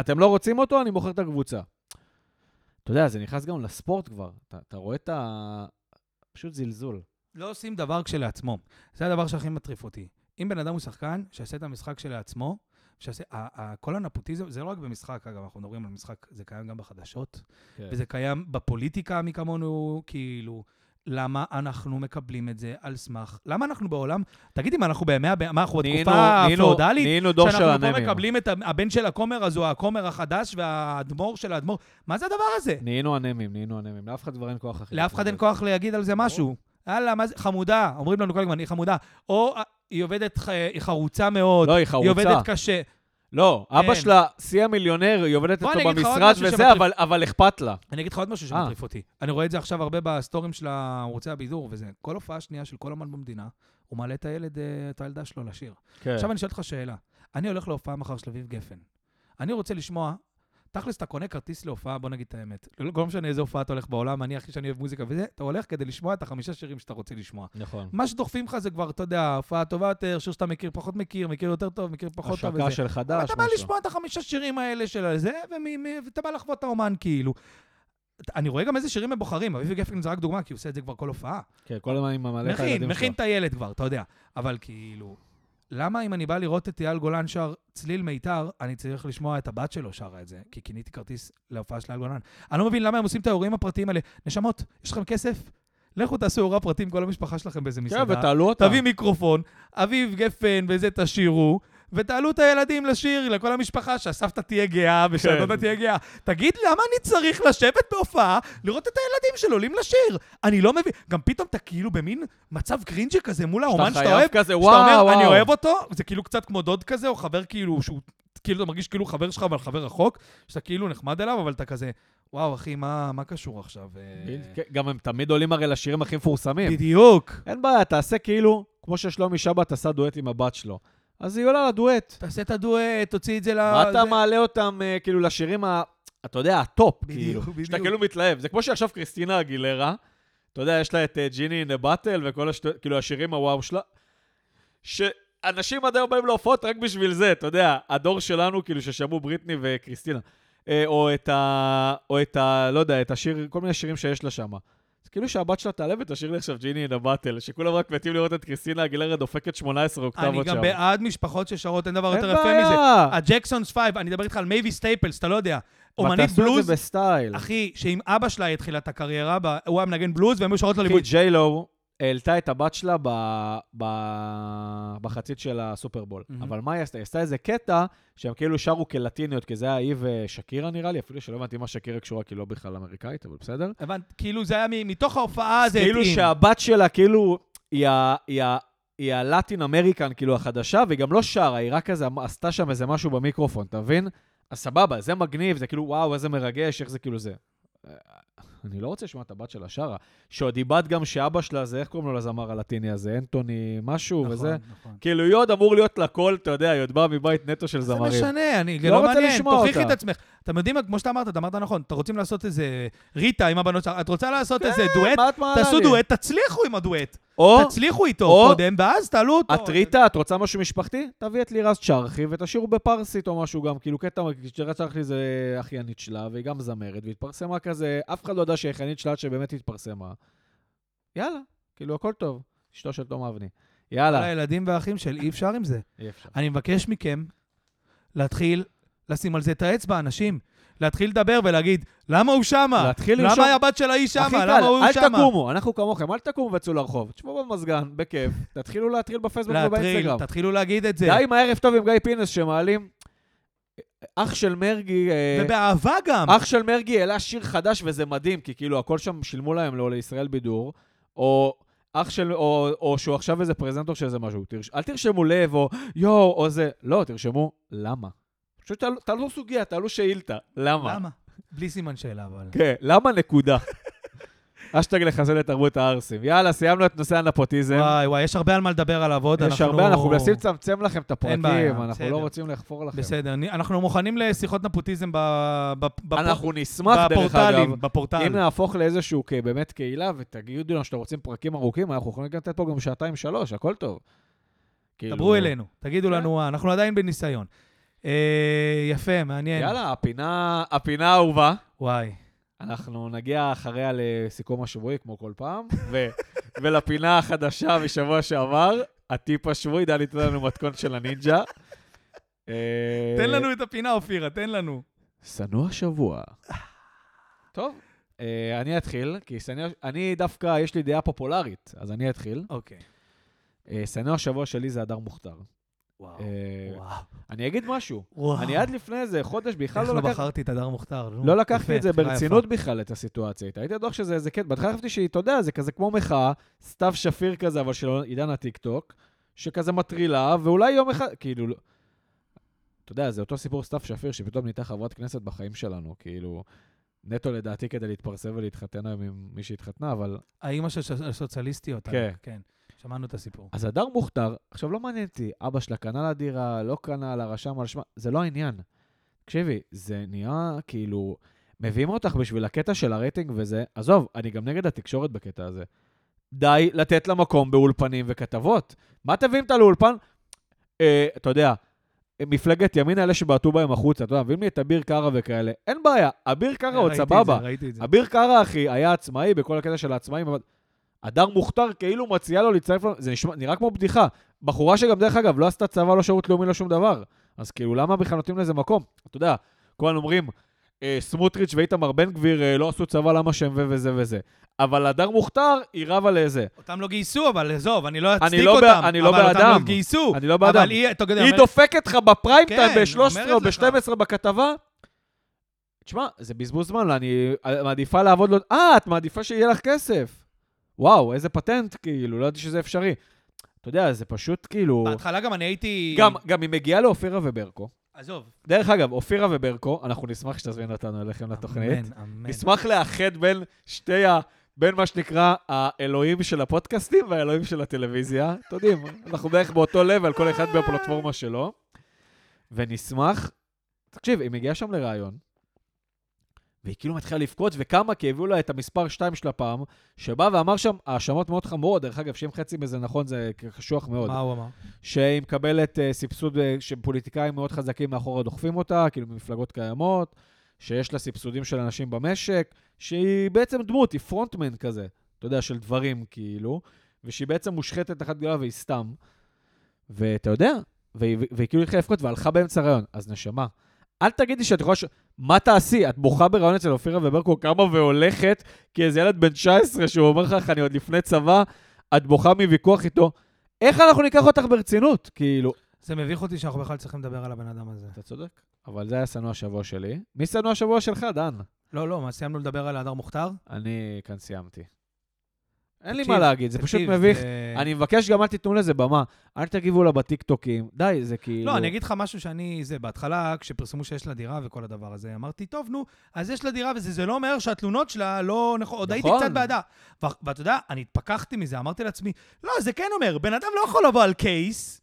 אתם לא רוצים אותו, אני מוכר את הקבוצה. אתה יודע, זה נכנס גם לספורט כבר. אתה, אתה רואה את ה... פשוט זלזול. לא עושים דבר כשלעצמו. זה הדבר שהכי מטריף אותי. אם בן אדם הוא שחקן, שיעשה את המשחק כשלעצמו, שיעשה... ה- ה- כל הנפוטיזם, זה לא רק במשחק, אגב, אנחנו מדברים על משחק, זה קיים גם בחדשות, כן. וזה קיים בפוליטיקה מי כמונו, כאילו, למה אנחנו מקבלים את זה על סמך... למה אנחנו בעולם... תגידי, מה, אנחנו בימי... מה, אנחנו בתקופה הפאודלית? נהיינו דור של שאנחנו פה. מקבלים את הבן של הכומר, אז הוא הכומר החדש והאדמו"ר של האדמו"ר. מה זה הדבר הזה? נהיינו אנמים, נהיינו אנמים. לאף אחד כבר אין כוח, אחי. לאף אחד אין כוח להגיד על זה משהו. יאללה, מה זה? חמודה, אומרים לנו כל הזמן, היא חמודה. או אה, היא עובדת, ח- היא חרוצה מאוד, לא, היא היא חרוצה. עובדת קשה. לא, אבא כן. שלה שיא המיליונר, היא עובדת אצלו עוד במשרד וזה, אבל אכפת לה. אני אגיד לך עוד משהו אה. שמטריף אותי. אני רואה את זה עכשיו הרבה בסטורים של ערוצי הבידור וזה. כל הופעה שנייה של כל אמן במדינה, הוא מעלה את הילד, אה, את הילדה שלו לשיר. כן. עכשיו אני שואל אותך שאלה. אני הולך להופעה מחר של אביב גפן. אני רוצה לשמוע, תכלס, אתה קונה כרטיס להופעה, בוא נגיד את האמת. לא לא משנה איזה הופעה אתה הולך בעולם, אני הכי שאני אוהב מוזיקה וזה, אתה הולך כדי לשמוע את החמישה שירים שאתה רוצה לשמוע. נכון. מה שדוחפים לך זה כבר, אתה יודע, הופעה טובה יותר, שיר שאתה מכיר פחות מכיר, מכיר יותר טוב, מכיר פחות טוב השקה וזה. של אבל חדש, אתה בא משהו. לשמוע את החמישה שירים האלה של זה, ואתה בא לחוות את האומן כאילו. אני רואה גם איזה שירים הם בוחרים, אביבי גפן זה רק דוגמה, כי הוא עושה את זה כבר כל הופעה. כן, כל הזמן עם המלא מכין, הילדים מכין שלו. את הילד כבר, אתה יודע. אבל כאילו, למה אם אני בא לראות את אייל גולן שר צליל מיתר, אני צריך לשמוע את הבת שלו שרה את זה? כי קניתי כרטיס להופעה של אייל גולן. אני לא מבין למה הם עושים את האירועים הפרטיים האלה. נשמות, יש לכם כסף? לכו תעשו אירוע פרטי עם כל המשפחה שלכם באיזה כן, מסעדה. ותעלו אותה. תביא מיקרופון, אביב גפן וזה תשירו, ותעלו את הילדים לשיר לכל המשפחה, שהסבתא תהיה גאה ושהדודה כן. תהיה גאה. תגיד, למה אני צריך לשבת בהופעה, לראות את הילדים של עולים לשיר? אני לא מבין. גם פתאום אתה כאילו במין מצב קרינג'י כזה מול האומן שאתה אוהב, כזה, שאתה וואו, אומר, וואו. אני אוהב אותו, זה כאילו קצת כמו דוד כזה, או חבר כאילו, שהוא, כאילו אתה מרגיש כאילו חבר שלך, אבל חבר רחוק, שאתה כאילו נחמד אליו, אבל אתה כזה, וואו, אחי, מה, מה קשור עכשיו? אה, כן, גם הם תמיד עולים הרי לשירים הכי מפורסמים. בדיוק. אין בעיה, תעשה כאילו, כמו ששלומי שבת עשה דואט עם הבת שלו. אז היא עולה לדואט. תעשה את הדואט, תוציא את זה ל... מה אתה מעלה אותם אה, כאילו לשירים ה... אתה יודע, ה top, כאילו. בדיוק. שאתה כאילו מתלהב. זה כמו שעכשיו קריסטינה אגילרה, אתה יודע, יש לה את Genie in a Bottle וכל השטויות, כאילו השירים הוואו שלה, שאנשים עד היום באים להופעות רק בשביל זה, אתה יודע, הדור שלנו, כאילו, ששמעו בריטני וקריסטינה. אה, או את ה... או את ה... לא יודע, את השיר, כל מיני שירים שיש לה שם. כאילו שהבת שלה תעלה ותשיר לי עכשיו Genie in a Bottle, שכולם רק מתים לראות את קריסטינה אגילרה דופקת 18 אני אוקטבות שם. גם בעד משפחות ששרות, אין דבר יותר יפה מזה. הג'קסונס פייב, אני מדבר איתך על מייביס סטייפלס, אתה לא יודע. אומנית בלוז, זה בסטייל. אחי, שעם אבא שלה התחילה את הקריירה, הוא היה מנגן בלוז, והם היו שרות לו אחי, ליווי. ג'יילו העלתה את הבת שלה ב... ב... במחצית של הסופרבול. מהמם. אבל מה היא עשתה? היא עשתה איזה קטע שהם כאילו שרו כלטיניות, כי זה היה היא ושקירה נראה לי, אפילו שלא הבנתי מה שקירה קשורה, כי לא בכלל אמריקאית, אבל בסדר. הבנת? כאילו זה היה מתוך ההופעה, זה כאילו התאים. שהבת שלה, כאילו, היא ה... היא ה... היא ה Latin American, כאילו, החדשה, והיא גם לא שרה, היא רק כזה עשתה שם איזה משהו במיקרופון, אתה מבין? אז סבבה, זה מגניב, זה כאילו, וואו, איזה מרגש, איך זה כאילו זה. אני לא רוצה לשמוע את הבת שלה שרה. שעוד היא בת גם שאבא שלה זה, איך קוראים לו לזמר הלטיני הזה? אנטוני משהו נכון, וזה. נכון. כאילו, היא עוד אמור להיות לה קול, אתה יודע, היא עוד באה מבית נטו של זה זמרים. משנה, אני, זה לא לא רוצה מעניין, לשמוע תוכיחי אותה. את עצמך. אתם יודעים, כמו שאתה אמרת, אתה אמרת נכון, אתם רוצים לעשות איזה ריטה עם הבנות שלך, את רוצה לעשות כן, איזה דואט? מה את מעלה תעשו לי? דואט, תצליחו עם הדואט. או, תצליחו איתו או- קודם, ואז תעלו אותו. את ריטה, את רוצה משהו משפחתי? תביא את לירז צ'רחי ותשאירו בפרסית או משהו גם, כאילו קטע, לירז צ'רחי זה אחיינית שלה, והיא גם זמרת, והתפרסמה כזה, אף אחד לא יודע שהיא אחיינית שלה עד שבאמת התפרסמה. יאללה, כאילו הכל טוב. אשתו של תום אבני. כל יאללה. הילדים והאחים של אי אפשר עם זה. אי אפשר. אני מבקש מכם להתחיל לשים על זה את האצבע, אנשים. להתחיל לדבר ולהגיד, למה הוא שמה? להתחיל לרשום- למה הבת של האיש שמה? למה הוא אל שמה? תקומו, אנחנו כמוכם, אל תקומו וצאו לרחוב. תשבו במזגן, בכיף, תתחילו להתחיל בפייסבוק ובאינסטגרם. תתחילו להגיד את זה. די עם הערב טוב עם גיא פינס שמעלים. אח של מרגי, אה, ובאהבה גם. אח של מרגי העלה שיר חדש וזה מדהים, כי כאילו הכל שם שילמו להם לו לישראל בידור, או אח של, או, או שהוא עכשיו איזה פרזנטור של איזה משהו. תרש, אל תרשמו לב, או יואו, או זה, לא, תרשמו למה. פשוט תעלו, תעלו סוגיה, תעלו שאילתה, למה? למה? בלי סימן שאלה, אבל. כן, למה נקודה? <laughs> אשטג לחסל את תרבות הערסים. יאללה, סיימנו את נושא הנפוטיזם. וואי, וואי, יש הרבה על מה לדבר עליו עוד. יש הרבה, אנחנו מנסים לצמצם לכם את הפרקים, בעיה, אנחנו בסדר. לא רוצים לחפור לכם. בסדר, אני- אנחנו מוכנים לשיחות נפוטיזם ב- ב- בפ- אנחנו נשמח, דרך אגב, בפורטלים, בפורטל. אם נהפוך לאיזשהו באמת קהילה, ותגידו לנו שאתם רוצים פרקים ארוכים, אנחנו יכולים גם לתת פה גם שעתיים-שלוש, הכל טוב. כאילו- דברו אלינו, תגידו כן. לנו, אה, אנחנו עדיין בניסיון. אה, יפה, מעניין. יאללה, הפינה, הפינה האהובה. וואי. אנחנו נגיע אחריה לסיכום השבועי, כמו כל פעם, ו- <laughs> ולפינה החדשה משבוע שעבר, הטיפ השבועי, דני, תן לנו מתכון של הנינג'ה. אה, תן לנו את הפינה, אופירה, תן לנו. שנוא השבוע. טוב, אה, אני אתחיל, כי שנוא... אני דווקא, יש לי דעה פופולרית, אז אני אתחיל. אוקיי. אה, שנוא השבוע שלי זה הדר מוכתר. וואו. אה, וואו. אני אגיד משהו. וואו. אני עד לפני איזה חודש בכלל איך לא לא לקחתי... בחרתי את הדר מוכתר? לא לקחתי את זה ברצינות. בכלל, את הסיטואציה. הייתי בטוח שזה איזה קטע. בהתחלה חשבתי שהיא, אתה יודע, זה כזה כמו מחאה, סתיו שפיר כזה, אבל של עידן הטיקטוק, שכזה מטרילה, ואולי יום אחד, כאילו, לא- אתה יודע, זה אותו סיפור סתיו שפיר, שפתאום נהייתה חברת כנסת בחיים שלנו, כאילו, נטו לדעתי כדי להתפרסם ולהתחתן היום עם מי שהתחתנה, אבל... האימא של הסוציאליסטיות. כן. כן. שמענו את הסיפור. אז הדר מוכתר, עכשיו לא מעניין אותי, אבא שלה קנה לה דירה, לא קנה לה, רשם על שמה, זה לא העניין. תקשיבי, זה נהיה כאילו, מביאים אותך בשביל הקטע של הרייטינג וזה, עזוב, אני גם נגד התקשורת בקטע הזה. די לתת לה מקום באולפנים וכתבות. מה תביאים אותה לאולפן? אה, אתה יודע, מפלגת ימין האלה שבעטו בהם החוצה, אתה יודע, מביאים לי את אביר קארה וכאלה, אין בעיה, אביר קארה עוד ראיתי את סבבה. אביר קארה, אחי, היה עצמאי בכל הקטע של העצמאים, אבל הדר מוכתר כאילו מציעה לו להצטרף זה נשמע, נראה כמו בדיחה. בחורה שגם, דרך אגב, לא עשתה צבא, לא שירות לאומי, לא שום דבר. אז כאילו, למה בכלל נותנים לזה מקום? אתה יודע, כולם אומרים, אה, סמוטריץ' ואיתמר בן גביר אה, לא עשו צבא, למה שהם ו- וזה וזה. אבל הדר מוכתר, היא רבה לאיזה. אותם לא גייסו, אבל עזוב, אני לא אצדיק לא אותם. אני לא אבל אותם בעדם. לא גייסו. אני לא. אבל היא, היא אומר- דופקת לך בפריים כן, טיים ב-13 או אומרת לך. ב-12 בכתבה. תשמע, זה בזבוז זמן, אני מעדיפה לעבוד לו... אה, את מעדיפה שיהיה לך כסף. וואו, איזה פטנט, כאילו, לא ידעתי שזה אפשרי. אתה יודע, זה פשוט כאילו... בהתחלה גם אני הייתי... גם, גם היא מגיעה לאופירה וברקו. עזוב. דרך אגב, אופירה וברקו, אנחנו נשמח שתזמין אותנו אליכם לתוכנית. אמן, אמן. נשמח לאחד בין שתי ה... בין מה שנקרא האלוהים של הפודקאסטים והאלוהים של הטלוויזיה. אתם יודעים, אנחנו בערך באותו לבל, כל אחד בפלטפורמה שלו. ונשמח... תקשיב, היא מגיעה שם לראיון, והיא כאילו מתחילה לבכות, וכמה? כי הביאו לה את המספר 2 של הפעם, שבא ואמר שם האשמות מאוד חמורות, דרך אגב, שאם חצי מזה נכון, זה קשוח מאוד. מה הוא אמר? שהיא מקבלת uh, סבסוד, uh, שפוליטיקאים מאוד חזקים מאחורה דוחפים אותה, כאילו ממפלגות קיימות, שיש לה סבסודים של אנשים במשק, שהיא בעצם דמות, היא פרונטמן כזה, אתה יודע, של דברים כאילו, ושהיא בעצם מושחתת אחת גדולה והיא סתם. ואתה יודע, והיא, והיא כאילו התחילה לבכות והלכה באמצע הרעיון. אז נשמה, אל תגידי שאת יכולה. מה תעשי? את בוכה ברעיון אצל אופירה וברקו, קמה והולכת, כי איזה ילד בן 19 שהוא אומר לך, אני עוד לפני צבא, את בוכה מוויכוח איתו. איך אנחנו ניקח אותך ברצינות? כאילו... זה מביך אותי שאנחנו בכלל צריכים לדבר על הבן אדם הזה. אתה צודק. אבל זה היה שנוא השבוע שלי. מי שנוא השבוע שלך, דן? לא, לא, מה, סיימנו לדבר על הדר מוכתר? אני כאן סיימתי. אין לי מה להגיד, זה פשוט מביך. אני מבקש גם אל תיתנו לזה במה. אל תגיבו לה בטיקטוקים. די, זה כאילו... לא, אני אגיד לך משהו שאני, זה, בהתחלה, כשפרסמו שיש לה דירה וכל הדבר הזה, אמרתי, טוב, נו, אז יש לה דירה וזה, זה לא אומר שהתלונות שלה לא נכון, עוד הייתי נכון. קצת בעדה. ואתה יודע, אני התפכחתי מזה, אמרתי לעצמי, לא, זה כן אומר, בן אדם לא יכול לבוא על קייס,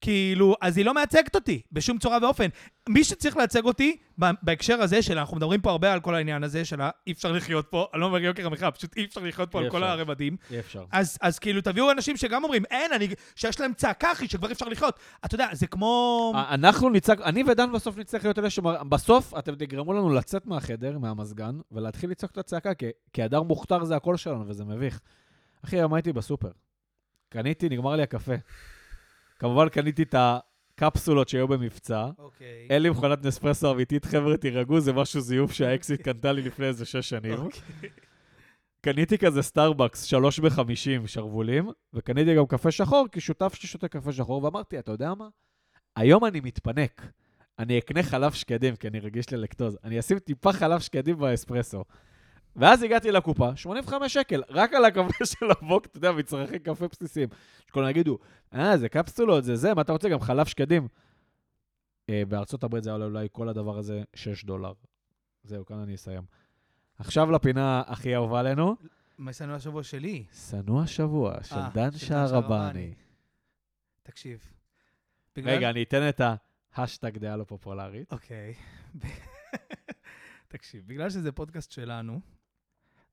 כאילו, אז היא לא מייצגת אותי, בשום צורה ואופן. מי שצריך לייצג אותי, בהקשר הזה של, אנחנו מדברים פה הרבה על כל העניין הזה של אי אפשר לחיות פה, אני לא אומר יוקר המחיה, פשוט אי אפשר לחיות פה על כל. הרבדים. אי אפשר. אז, אז כאילו, תביאו אנשים שגם אומרים, אין, אני, שיש להם צעקה, אחי, שכבר אי אפשר לחיות. אתה יודע, זה כמו... אנחנו נצעק, אני ודן בסוף נצטרך להיות אלה שמר... בסוף אתם תגרמו לנו לצאת מהחדר, מהמזגן, ולהתחיל לצעוק את הצעקה, כי, כי הדר מוכתר זה הקול שלנו, וזה מביך. אחי, היום הייתי בסופר. קניתי, נגמר לי הקפה. כמובן קניתי את הקפסולות שהיו במבצע. אוקיי. אין לי מכונת נספרסו אמיתית, חבר'ה, תירגעו, זה משהו זיוף שהאקסיט קנתה לי לפני איזה שש שנים. אוקיי. קניתי כזה סטארבקס, שלוש בחמישים שרוולים, וקניתי גם קפה שחור, כי שותף שלי שותה קפה שחור, ואמרתי, אתה יודע מה? היום אני מתפנק. אני אקנה חלב שקדים, כי אני רגיש ללקטוז. אני אשים טיפה חלב שקדים באספרסו. ואז הגעתי לקופה, 85 שקל, רק על הקפה <laughs> של הבוקר, אתה יודע, מצרכי קפה בסיסיים. שכולם יגידו, אה, זה קפסולות, זה זה, מה אתה רוצה? גם חלב שקדים. אה, בארצות הברית זה עולה אולי כל הדבר הזה 6 דולר. זהו, כאן אני אסיים. עכשיו לפינה הכי אהובה עלינו, מה שנוא השבוע שלי? שנוא השבוע של אה, דן של דן שערבני. שערבני. תקשיב. בגלל- רגע, אני אתן את ההאשטג דעה לא פופולרית. אוקיי. <laughs> תקשיב, בגלל שזה פודקאסט שלנו,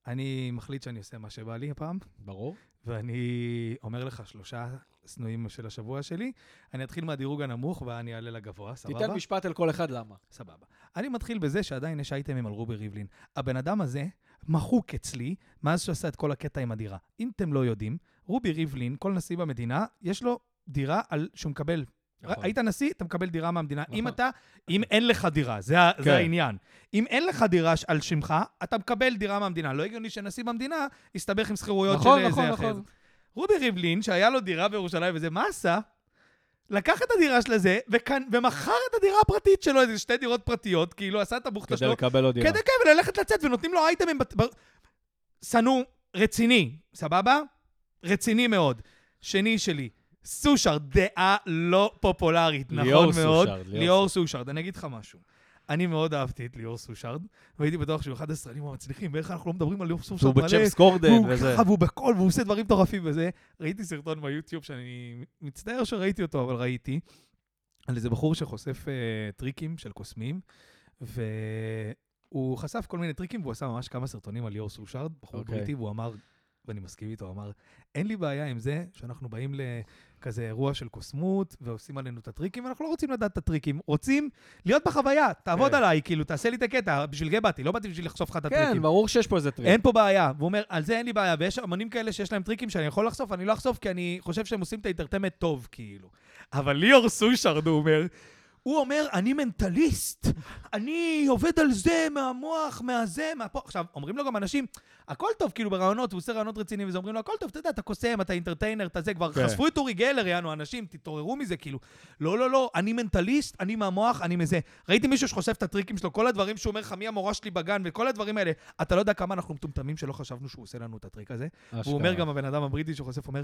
אני מחליט שאני עושה מה שבא לי הפעם, ברור. ואני אומר לך שלושה שנואים של השבוע שלי. אני אתחיל מהדירוג הנמוך ואני אעלה לגבוה, סבבה? תיתן משפט על כל אחד, למה? סבבה. אני מתחיל בזה שעדיין יש אייטמים על רובי ריבלין. הבן אדם הזה מחוק אצלי מאז שעשה את כל הקטע עם הדירה. אם אתם לא יודעים, רובי ריבלין, כל נשיא במדינה, יש לו דירה על שהוא מקבל. נכון. היית נשיא, אתה מקבל דירה מהמדינה. אם נכון. אתה, אם אין לך דירה, זה, כן. זה העניין. אם אין לך דירה על שמך, אתה מקבל דירה מהמדינה. לא הגיוני שנשיא במדינה יסתבך עם שכירויות נכון, של נכון, זה אחר. נכון. רובי ריבלין, שהיה לו דירה בירושלים וזה, מה עשה? לקח את הדירה של הזה, וכאן, ומכר את הדירה הפרטית שלו, איזה שתי דירות פרטיות, כאילו עשה את הבוכטה כדי שלו, לקבל עוד דירה. כדי כן, וללכת לצאת, ונותנים לו אייטמים, שנוא, רציני, סבבה? רציני מאוד. שני שלי, סושארד, דעה לא פופולרית, ליאור נכון מאוד. סושארד, ליאור ליאור סושארד, אני אגיד לך משהו. אני מאוד אהבתי את ליאור סושארד, והייתי בטוח שהוא אחד הסרנים המצליחים, ואיך אנחנו לא מדברים על ליאור שהוא סושארד מלא. בצ'פ סקורדן והוא וזה. ככה, והוא בכל, והוא עושה דברים מטורפים וזה. ראיתי סרטון ביוטיוב שאני מצטער שראיתי אותו, אבל ראיתי, על איזה בחור שחושף אה, טריקים של קוסמים, והוא חשף כל מיני טריקים, והוא עשה ממש כמה סרטונים על ליאור סושארד, בחור אוקיי. בריטי, והוא אמר, ואני מסכים איתו, הוא אמר, אין לי בעיה עם זה שאנחנו באים לכזה אירוע של קוסמות, ועושים עלינו את הטריקים, ואנחנו לא רוצים לדעת את הטריקים, רוצים להיות בחוויה, תעבוד כן. עליי, כאילו, תעשה לי את הקטע, בשביל זה באתי, לא באתי בשביל לחשוף לך את הטריקים. כן, ברור שיש פה איזה טריק. אין פה בעיה. והוא אומר, על זה אין לי בעיה. ויש אמנים כאלה שיש להם טריקים שאני יכול לחשוף, אני לא אחשוף כי אני חושב שהם עושים את ה entertainment טוב, כאילו. אבל ליאור סושארד, הוא אומר, הוא אומר, אני מנטליסט, אני עובד על זה, מהמוח, מהזה, מהפה. עכשיו, אומרים לו גם אנשים, הכל טוב, כאילו, ברעיונות, הוא עושה רעיונות רציניים, וזה אומרים לו, הכל טוב, אתה יודע, אתה קוסם, אתה אינטרטיינר, אתה זה, כבר כן. חשפו את אורי גלר, יענו, אנשים, תתעוררו מזה, כאילו. לא, לא, לא, אני מנטליסט, אני מהמוח, אני מזה. ראיתי מישהו שחושף את הטריקים שלו, כל הדברים שהוא אומר לך, מי המורה שלי בגן, וכל הדברים האלה. אתה לא יודע כמה אנחנו מטומטמים שלא חשבנו שהוא עושה לנו את הטריק הזה. הוא אומר גם, הבן אדם הבריטי שחושף, אומר,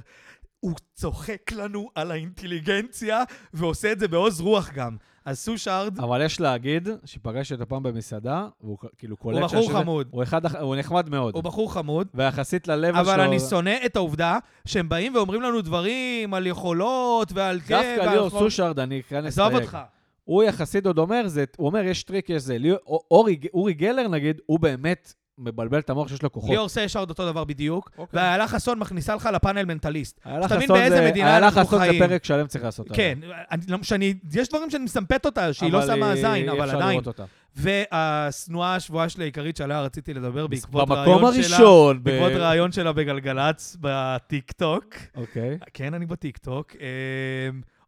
הוא צוחק לנו על האינטליגנציה, ועושה את זה בעוז רוח גם. אז סושארד, אבל יש להגיד שפגשתי אותו פעם במסעדה, והוא כאילו קולט... הוא בחור איזה- חמוד. הוא אחד, הוא נחמד מאוד. הוא בחור חמוד, ויחסית ללב שלו... אבל אני שונא את העובדה שהם באים ואומרים לנו דברים על יכולות ועל זה דווקא ועל... ליאור חול- סושארד, אני אכנס עזוב לדייק. אותך. הוא יחסית עוד אומר, זה, הוא אומר, יש טריק, יש זה. אורי, אורי גלר, נגיד, הוא באמת מבלבל את המוח שיש לו כוחות. ליאור סשארד אותו דבר בדיוק, אוקיי. ואיילה חסון מכניסה לך לפאנל מנטליסט. איילה שתבין חסון באיזה זה- מדינה איילה אנחנו חסון זה חיים. פרק שלם צריך לעשות. כן, אני, לא, שאני, יש דברים שאני מסמפטת אותה, שהיא לא אבל שמה היא- זין, אבל עדיין. לראות אותה. והשנואה השבועה שלי העיקרית שעליה רציתי לדבר בעקבות במקום ראיון שלה, הראשון. ב- בעקבות ראיון שלה בגלגלצ בטיקטוק. אוקיי. כן, אני בטיקטוק.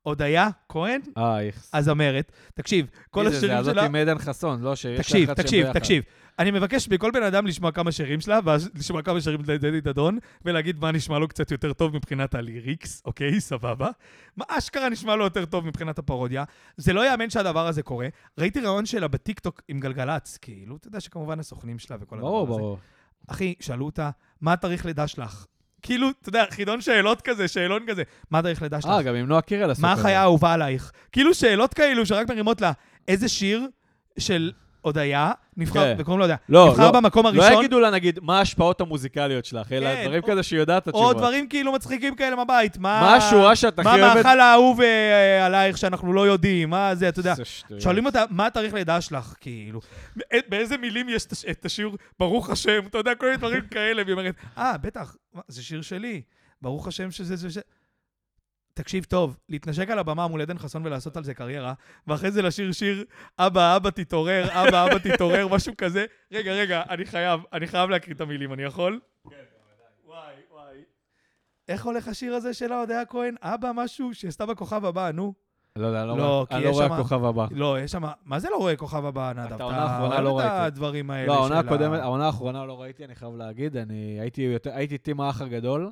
הודיה כהן, אה. הזמרת. תקשיב, כל? השירים זה הזאת שלה... עם עדן חסון, לא שיש תקשיב, אחת שהם תקשיב, ביחד. תקשיב. אני מבקש מכל בן אדם לשמוע כמה שירים שלה, ואז לשמוע כמה שירים של דדי דדון, ולהגיד מה נשמע לו קצת יותר טוב מבחינת הליריקס, אוקיי? סבבה. מה אשכרה נשמע לו יותר טוב מבחינת הפרודיה. זה לא יאמן שהדבר הזה קורה. ראיתי ראיון שלה בטיקטוק עם גלגלצ, כאילו, אתה יודע שכמובן הסוכנים שלה וכל הדבר הזה. ברור. אחי, שאלו אותה, מה התאריך לידה שלך? כאילו, אתה יודע, חידון שאלות כזה, שאלון כזה, מה התאריך לידה שלך? אה, גם עם נועה קירל עשו מה כזה. החיה האהובה עלייך? כאילו שאלות כאלו שרק מרימות לה, איזה שיר של הודיה נבחר, כן. וקוראים לו הודיה, לא, נבחר לא. במקום לא הראשון, יגידו לה, נגיד, מה ההשפעות המוזיקליות שלך, אלא כן, דברים או- כזה שהיא יודעת את או התשובות. דברים כאילו מצחיקים כאלה מהבית. מה מה השורה שאת מה הכי אוהבת? המאכל האהוב אה, עלייך שאנחנו לא יודעים? מה זה, אתה יודע. שואלים אותה, מה התאריך לידה שלך, כאילו? בא- באיזה מילים יש את הש- את השיר ברוך השם? אתה יודע, כל מיני דברים כאלה, והיא אומרת, אה, בטח, מה, זה שיר שלי, ברוך השם שזה זה זה. תקשיב טוב, להתנשק על הבמה מול עדן חסון ולעשות על זה קריירה, ואחרי זה לשיר שיר, אבא, אבא, תתעורר, אבא, אבא, תתעורר, <laughs> משהו כזה. רגע, רגע, אני חייב, אני חייב להקריא את המילים, אני יכול? כן, וואי, וואי. איך הולך השיר הזה של ההודיה כהן? אבא, משהו שהיא עשתה בכוכב הבא, נו. לא לא לא, רואה- כי אני לא רואה הכוכב הבא. לא, יש שם... מה זה לא רואה כוכב הבא, נדב? את העונה האחרונה אוהב לא את ראיתי. הדברים האלה לא, העונה של ה- הקודמת, העונה האחרונה לא ראיתי, אני חייב להגיד. אני הייתי טים האח הגדול.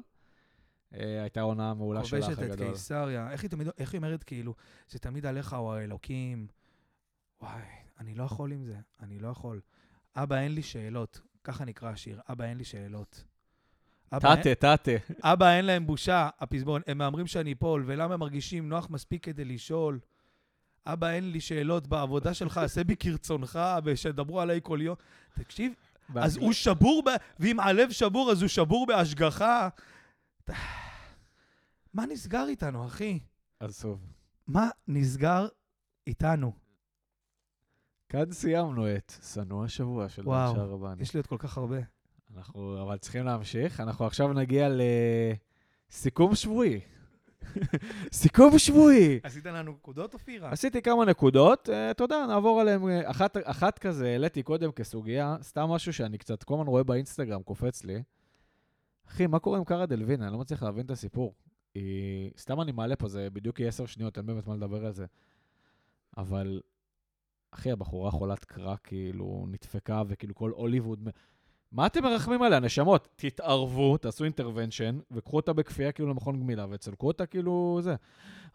אה, הייתה עונה מעולה של האח כובשת את הגדול. קיסריה. איך היא תמיד, איך היא אומרת כאילו, זה תמיד עליך או האלוקים. וואי, אני לא יכול עם זה, אני לא יכול. אבא, אין לי שאלות. ככה נקרא השיר, אבא, אין לי שאלות. טאטה, טאטה. אבא, אין להם בושה, הפזמון. הם מהמרים שאני אפול, ולמה הם מרגישים נוח מספיק כדי לשאול? אבא, אין לי שאלות בעבודה שלך, עשה בי כרצונך, ושידברו עליי כל יום. תקשיב, אז הוא שבור, ב... ואם הלב שבור, אז הוא שבור בהשגחה. מה נסגר איתנו, אחי? עזוב. מה נסגר איתנו? כאן סיימנו את שנוא השבוע של וואו, דן שערבני. יש לי עוד כל כך הרבה. אנחנו אבל צריכים להמשיך. אנחנו עכשיו נגיע לסיכום שבועי. <laughs> סיכום שבועי. עשית לנו נקודות, אופירה? עשיתי כמה נקודות, אה, אתה יודע, נעבור עליהן. אה, אחת, אחת כזה העליתי קודם כסוגיה, סתם משהו שאני קצת כל הזמן רואה באינסטגרם, קופץ לי. אחי, מה קורה עם קארה דלווין? אני לא מצליח להבין את הסיפור. היא... סתם אני מעלה פה, זה בדיוק יהיה עשר שניות, אין באמת מה לדבר על זה. אבל, אחי, הבחורה חולת קרק, כאילו, נדפקה, וכאילו כל הוליווד... מה אתם מרחמים עליה, נשמות? תתערבו, תעשו intervention, וקחו אותה בכפייה כאילו למכון גמילה, וסלקו אותה כאילו זה.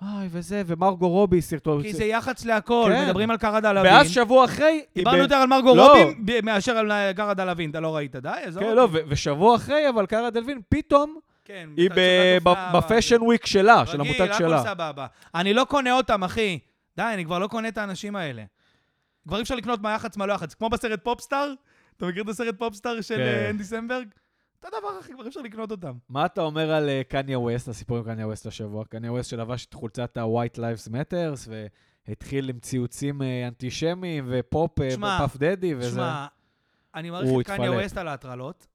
אוי, וזה, ומרגו רובי סרטון. כי זה יח"צ להכל, כן. מדברים על קארה דלווין. ואז שבוע אחרי... דיברנו יותר על מרגו לא. רובין ב- מאשר על קארה דלווין, אתה לא ראית, די? עזוב. כן, לא, ושבוע אחרי, אבל קארה דלווין פתאום כן, היא ב Fashion Week שלה, של המותג רגיל, שלה. הכל סבבה. אני לא קונה אותם, אחי. די, אני כבר לא קונה את האנשים האלה. כבר אי אפשר לקנות מה יח"צ, מה לא יח"צ. כמו בסרט פופסטאר, אתה מכיר את הסרט פופסטאר של כן. אה, אנדי סמברג? אותו דבר, אחי, כבר אי אפשר לקנות אותם. מה אתה אומר על אה, קניה ווסט, הסיפור עם קניה ווסט השבוע? קניה ווסט שלבש את חולצת ה-White Lives Matters, והתחיל עם ציוצים אה, אנטישמיים ופופ, פאף דדי וזה. שמע, אני מעריך הוא את קניה. ווסט על ההטרלות,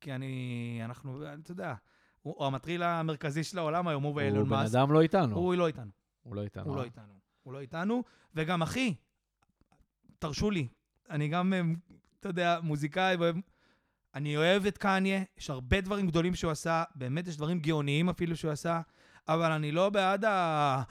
כי אני, אנחנו, אתה יודע, הוא הוא המטריל המרכזי של העולם היום, הוא הוא ואילון בן מאסק. אדם לא איתנו. הוא לא איתנו. הוא לא איתנו. הוא? לא איתנו. הוא לא איתנו. וגם, אחי, תרשו לי, אני גם, אתה יודע, מוזיקאי, ואוהב- אני אוהב את קניה, יש הרבה דברים גדולים שהוא עשה, באמת יש דברים גאוניים אפילו שהוא עשה, אבל אני לא בעד ה...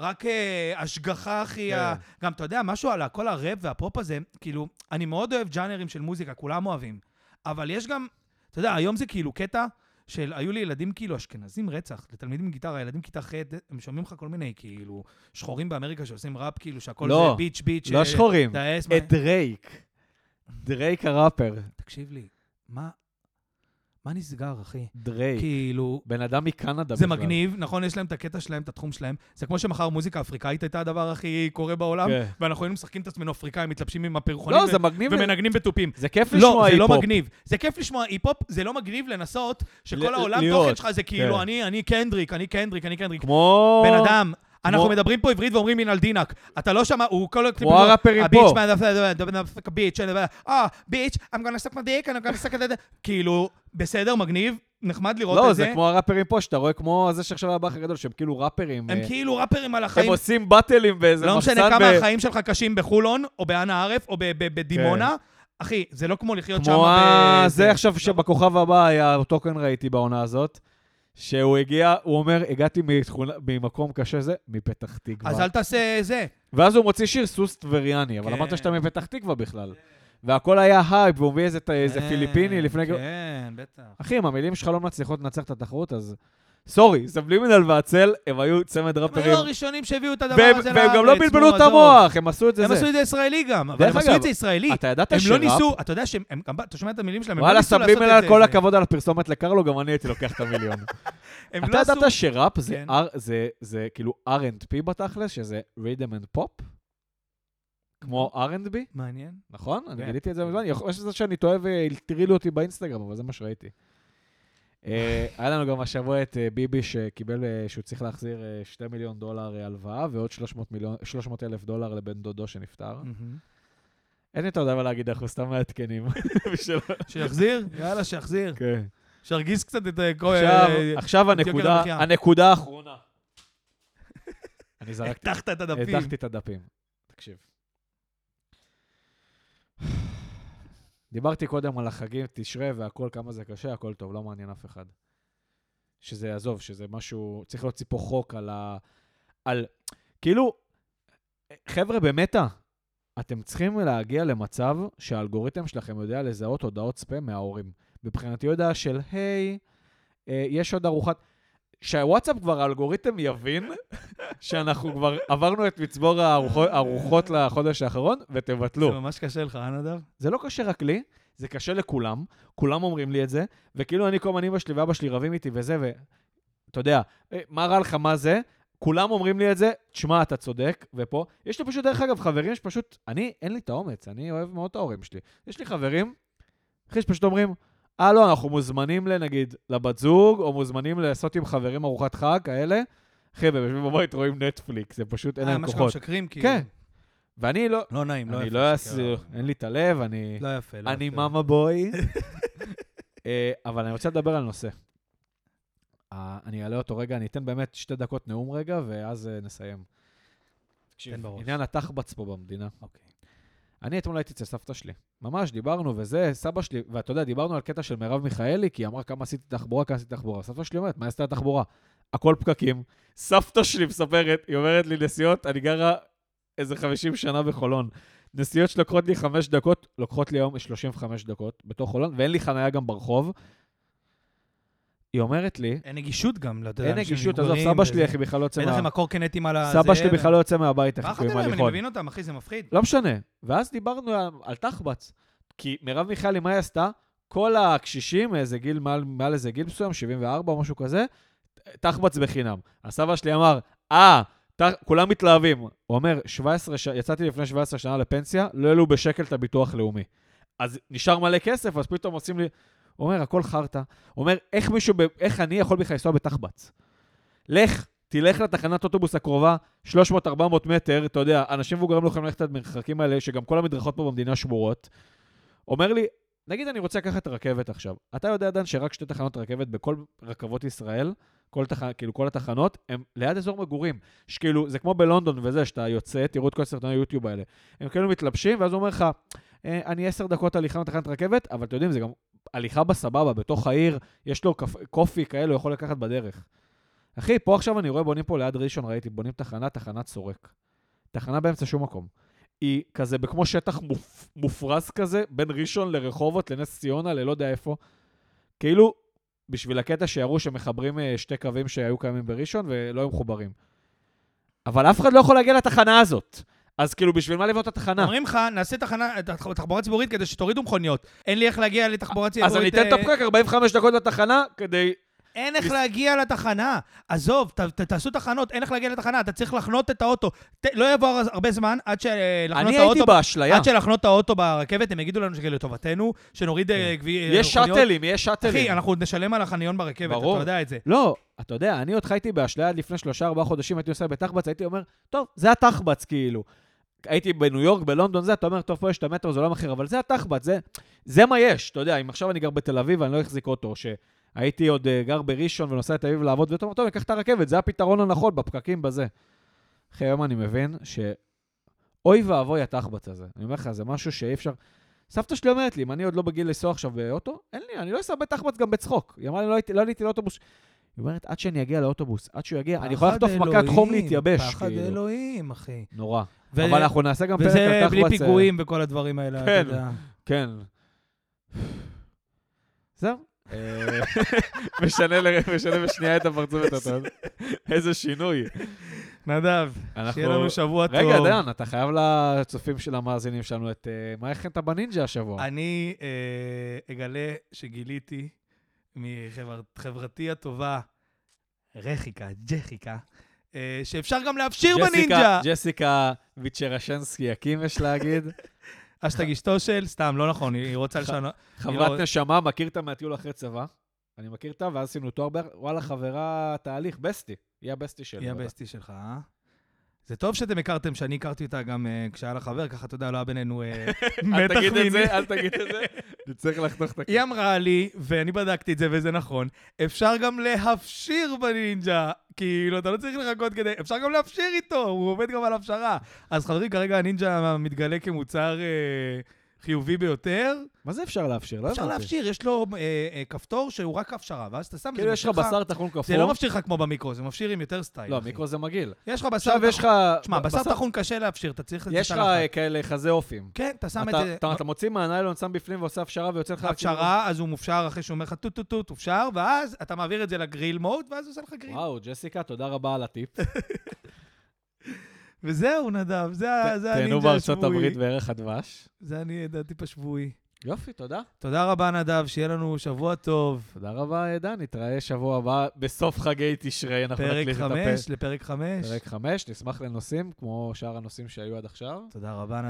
רק אה, השגחה, אחי. כן. ה... גם, אתה יודע, משהו על כל הראפ והפופ הזה, כאילו, אני מאוד אוהב ג'אנרים של מוזיקה, כולם אוהבים. אבל יש גם, אתה יודע, היום זה כאילו קטע של, היו לי ילדים כאילו אשכנזים רצח, לתלמידים גיטרה, ילדים כיתה ח', הם שומעים לך כל מיני, כאילו, שחורים באמריקה שעושים ראפ, כאילו, שהכל לא, זה bitch bitch. לא אה, שחורים, מה- את דרייק. דרייק הראפר. תקשיב לי, מה, מה נסגר, אחי? דרייק. כאילו, בן אדם מקנדה זה בכלל. מגניב, נכון, יש להם את הקטע שלהם, את התחום שלהם. זה כמו שמחר מוזיקה אפריקאית הייתה הדבר הכי קורה בעולם, כן. ואנחנו היינו משחקים את עצמנו אפריקאים, מתלבשים עם הפרחונים לא, ו- זה מגניב. ומנגנים בתופים. זה כיף לא, לשמוע זה לא היפ-הופ. מגניב. זה כיף לשמוע היפ-הופ, זה לא מגניב לנסות שכל העולם תוכן שלך זה כאילו, כן. אני אני קנדריק, אני קנדריק, אני קנדריק. כמו... בן אדם, אנחנו כמו- מדברים פה עברית ואומרים מינל דינק. אתה לא שמע, הוא כל... כמו הראפרים פה. ביץ', אה, ביץ', I'm gonna suck my dick, I'm gonna suck it. כאילו, בסדר, מגניב, נחמד לראות לא, את זה זה. כמו הראפרים פה, שאתה רואה כמו זה שעכשיו היה באח הגדול, שהם כאילו ראפרים. הם אה, כאילו ראפרים על הם החיים. עושים באטלים באיזה לא מחסן משנה כמה החיים שלך קשים בחולון, או באנה ערף, או בדימונה. אחי, זה לא כמו לחיות שם כמו. ב... זה עכשיו שבכוכב הבא היה, אותו כן ראיתי בעונה הזאת, שהוא הגיע, הוא אומר, הגעתי מתכונה- ממקום קשה זה, מפתח תקווה. אז אל תעשה זה. ואז הוא מוציא שיר סוס טבריאני, אבל כן. אמרת שאתה מפתח תקווה בכלל. והכל היה הייפ, והוא מביא איזה איזה כן, פיליפיני לפני... כן, בטח. אחי, אם המילים שלך לא מצליחות לנצח את התחרות, אז... sorry, סבלימינל והצל, הם היו צמד הם ראפרים. היו הראשונים שהביאו את הדבר הזה והם גם לא לארץ, בלבלו את. המוח, הם עשו את זה הם. עשו את זה ישראלי גם, אבל הם עשו את זה ישראלי. אתה ידעת הם לא שראפ... ניסו, אתה יודע שהם, הם אתה שומע את המילים שלהם, הם לא וואלה, ניסו לעשות את סבלימינל, זה. כל זה- הכבוד על הפרסומת לקרלו, גם אני הייתי לוקח את המיליון. <laughs> הם אתה לא. ידעת שראפ זה כן. זה- כאילו R&P בתכלס, שזה rhythm and pop? כמו R&B, מעניין. נכון? אני כן. גיליתי את זה מזמן. להיות שזה שאני טועה והטרילו אותי באינסטגרם, אבל זה מה שראיתי. אה, היה לנו גם השבוע את אה, ביבי שקיבל, אה, שהוא צריך להחזיר 2 מיליון דולר אה, הלוואה, ועוד 300 מיליון- 300 אלף דולר לבן דודו שנפטר. אין לי יותר דבר להגיד, אנחנו סתם מעדכנים. <laughs> שיחזיר? יאללה, שיחזיר. כן. שירגיז קצת את... כל- עכשיו- הנקודה, האחרונה. אני זרקתי, הטחת את הדפים. הדחתי את הדפים. תקשיב. דיברתי קודם על החגים, תשרה והכל, כמה זה קשה, הכל טוב, לא מעניין אף אחד. שזה, עזוב, שזה משהו, צריך להוציא פה חוק על ה... על... כאילו, חבר'ה, במטא, אתם צריכים להגיע למצב שהאלגוריתם שלכם יודע לזהות הודעות ספאם מההורים. מבחינתי הודעה של, היי, אה, יש עוד ארוחת... שהוואטסאפ כבר, האלגוריתם יבין שאנחנו כבר עברנו את מצבור הארוחות, לחודש האחרון, ותבטלו. זה ממש קשה לך, אה, נדב? זה לא קשה רק לי, זה קשה לכולם, כולם אומרים לי את זה, וכאילו אני כל הזמן אמא שלי ואבא שלי רבים איתי וזה, ואתה יודע, "אה, מה רע לך, מה זה? כולם אומרים לי את זה, תשמע, אתה צודק, ופה, יש לי פשוט, דרך אגב, חברים שפשוט, אני, אין לי את האומץ, אני אוהב מאוד את ההורים שלי. יש לי חברים, אחי, שפשוט אומרים, אה, לא, אנחנו מוזמנים לנגיד לבת זוג, או מוזמנים לעשות עם חברים ארוחת חג, כאלה. והם יושבים בבית, רואים נטפליקס, זה פשוט, אין אה, להם מה שגם כוחות. משקרים, כאילו. כן. ואני לא, לא נעים, לא אני יפה. לא אעשה, לשקר. אין לי את הלב, אני... לא יפה, לא יפה. אני מאמה בוי. <laughs> אה, אבל אני רוצה לדבר על נושא. אה, אני אעלה אותו רגע, אני אתן באמת שתי דקות נאום רגע, ואז אה, נסיים. תקשיב. עניין התחבץ פה במדינה. אוקיי. אני אתמול הייתי אצל סבתא שלי. ממש, דיברנו וזה, סבא שלי, ואתה יודע, דיברנו על קטע של מרב מיכאלי, כי היא אמרה כמה עשיתי תחבורה, כמה עשיתי תחבורה. סבתא שלי אומרת, מה עשתה תחבורה? הכל פקקים. סבתא שלי מספרת, היא אומרת לי, נסיעות, אני גרה איזה 50 שנה בחולון. נסיעות שלוקחות לי 5 דקות, לוקחות לי היום 35 דקות בתוך חולון, ואין לי חניה גם ברחוב. היא אומרת לי, אין נגישות גם, אתה יודע, אין נגישות, עזוב, סבא שלי, היא בכלל לא יוצא בטח מה... עם הקורקינטים על ה... סבא שלי בכלל לא יוצא מהבית, מה איך אכפת קוראים להם? אני. מבין אותם, אחי, זה מפחיד. לא משנה. ואז דיברנו על, תחבץ. כי מרב מיכאלי, מה היא עשתה? כל הקשישים, איזה גיל, מעל, מעל איזה גיל מסוים, 74 או משהו כזה, תחבץ בחינם. הסבא שלי אמר, אה, ת- כולם מתלהבים. הוא אומר, 17, ש... יצאתי לפני 17 שנה לפנסיה, לא העלו בשקל את הביטוח לאומי. אז נשאר מלא כסף, אז פתאום עושים לי... אומר, הכל חרטא. אומר, איך מישהו. איך אני יכול בכלל לנסוע בתחבץ? לך, תלך לתחנת אוטובוס הקרובה, 300-400 מטר, אתה יודע, אנשים מבוגרים לא יכולים ללכת את המרחקים האלה, שגם כל המדרכות פה במדינה שבורות. אומר לי, נגיד אני רוצה לקחת רכבת עכשיו. אתה יודע, דן, שרק שתי תחנות רכבת בכל רכבות ישראל, כל תח... כאילו כל התחנות, הם ליד אזור מגורים. שכאילו, זה כמו בלונדון וזה, שאתה יוצא, תראו את כל סרטוני היוטיוב האלה. הם כאילו מתלבשים, ואז הוא אומר לך, "אה, אני עשר דקות הליכה לתחנת רכבת, אבל אתם יודעים, זה גם הליכה בסבבה, בתוך העיר, יש לו קפ... קופי כאלה, הוא יכול לקחת בדרך. אחי, פה עכשיו אני רואה, בונים פה ליד ראשון, ראיתי, בונים תחנה, תחנת סורק. תחנה באמצע שום מקום. היא כזה בכמו שטח מופ... מופרס כזה, בין ראשון לרחובות, לנס ציונה, ללא יודע איפה. כאילו, בשביל הקטע שיראו שמחברים אה, שתי קווים שהיו קיימים בראשון ולא היו מחוברים. אבל אף אחד לא יכול להגיע לתחנה הזאת. אז כאילו, בשביל מה לבנות את התחנה? אומרים לך, נעשה תחנה, תח- תחבורה ציבורית כדי שתורידו מכוניות. אין לי איך להגיע לתחבורה ציבורית. אז אני אתן את אה, הפקק 45 דקות לתחנה כדי... אין איך להגיע לתחנה. עזוב, ת, ת, תעשו תחנות, אין איך להגיע לתחנה, אתה צריך לחנות את האוטו. ת, לא יעבור הרבה זמן עד שלחנות אני את האוטו... באשליה. עד שלחנות את האוטו ברכבת, הם יגידו לנו שזה לטובתנו, שנוריד אה, גבי... אה, יש. שאטלים, יש שאטלים. אחי, אנחנו נשלם על החניון ברכבת. אתה יודע את זה. לא, אתה יודע, אני עוד חייתי באשליה עד לפני שלושה, ארבעה חודשים, הייתי נוסע בתחבץ, הייתי אומר, טוב, זה התחבץ, כאילו. הייתי בניו יורק, בלונדון, זה, אתה אומר, טוב, פה יש את המטרו, זה לא מחיר, אבל זה התחבץ, זה, זה מה יש, אתה יודע, אם עכשיו אני גר בתל אביב ואני לא אחזיק אוטו, שהייתי עוד uh, גר בראשון ונוסע לתל אביב לעבוד, ואתה אומר, טוב, אני אקח את הרכבת, זה הפתרון הנכון, בפקקים, בזה. אחי, היום אני מבין ש... אוי ואבוי התחבץ הזה. אני אומר לך, זה משהו שאי אפשר... סבתא שלי אומרת לי, אם אני עוד לא בגיל לנסוע עכשיו באוטו, אין לי, אני לא אסע בתחבץ גם בצחוק. היא אמרה לי, לא לא עליתי לאוטובוס. היא אומרת, עד שאני אגיע לאוטובוס, עד שהוא יגיע, אני יכול לחטוף מכת חום להתייבש, פחד כאילו. אלוהים, אחי. נורא. ו- אבל אנחנו נעשה גם פרק על וזה תחבץ. בלי פיגועים וכל הדברים האלה, אתה כן. יודע. כן. זהו. אה, <laughs> משנה בשנייה את הפרצוף את הטון. איזה שינוי. נדב, אנחנו- שיהיה לנו שבוע טוב. רגע, דן, אתה חייב לצופים של המאזינים שלנו את... אה, מה הכנת בנינג'ה השבוע? אני אה, אגלה שגיליתי מחברתי הטובה, רחיקה, ג'חיקה, אה, שאפשר גם להפשיר בנינג'ה. ג'סיקה ויצ'רשנסקי יקים, יש להגיד. <laughs> אשטג אשתו של, סתם, לא נכון, היא רוצה לשנות. חברת לא- נשמה, מכיר אותה מהטיול אחרי צבא. אני מכיר אותה, ואז עשינו תואר. וואלה, חברה תהליך, בסטי. היא הבסטי שלי. היא. הבסטי שלך, אה? זה טוב שאתם הכרתם, שאני הכרתי אותה גם אה, כשהיה לה חבר, ככה, אתה יודע, לא היה בינינו אה, <laughs> אל מתח תגיד את מיני. זה, אל תגיד את זה. <laughs> נצטרך לחתוך את הכי. היא אמרה לי, ואני בדקתי את זה וזה נכון, אפשר גם להפשיר בנינג'ה. כאילו, אתה לא צריך לחכות כדי... אפשר גם להפשיר איתו, הוא עובד גם על הפשרה. אז חברים, כרגע הנינג'ה מתגלה כמוצר אה, חיובי ביותר. מה זה אפשר להפשיר? לא אפשר. להפשיר, יש לו אה, אה, כפתור שהוא רק הפשרה, ואז אתה שם את זה, כאילו יש לך בשר טחון קפוא. זה לא מפשיר לך כמו במיקרו, זה מפשיר עם יותר סטייל. לא. מיקרו זה מגעיל. יש לך בשר עכשיו יש לך... טחון... תשמע, בשר טחון קשה להפשיר, אתה צריך את זה יש לך אה, כאלה חזה עופים. כן, אתה שם את זה... אתה מוציא מהניילון, שם בפנים ועושה הפשרה ויוצא לך... כאילו- הפשרה, אז הוא מופשר אחרי שהוא אומר לך טוט טוט טוט, הופשר, ואז אתה מעביר את זה לגריל mode, ואז הוא עושה לך גריל. וואו, ג'סיקה, תודה רבה על הטיפ. <laughs> וזהו, נדב, זה זה תהנו הנינג'ה בארצות השבועי. הברית בערך הדבש. זה אני, הטיפ השבועי. יופי, תודה. תודה רבה, נדב, שיהיה לנו שבוע טוב. תודה רבה, דן. נתראה שבוע הבא בסוף חגי תשרי. אנחנו פרק נקליט את הפרק. חמש, לפרק חמש. פרק חמש, נשמח לנושאים, כמו שאר הנושאים שהיו עד עכשיו. תודה רבה,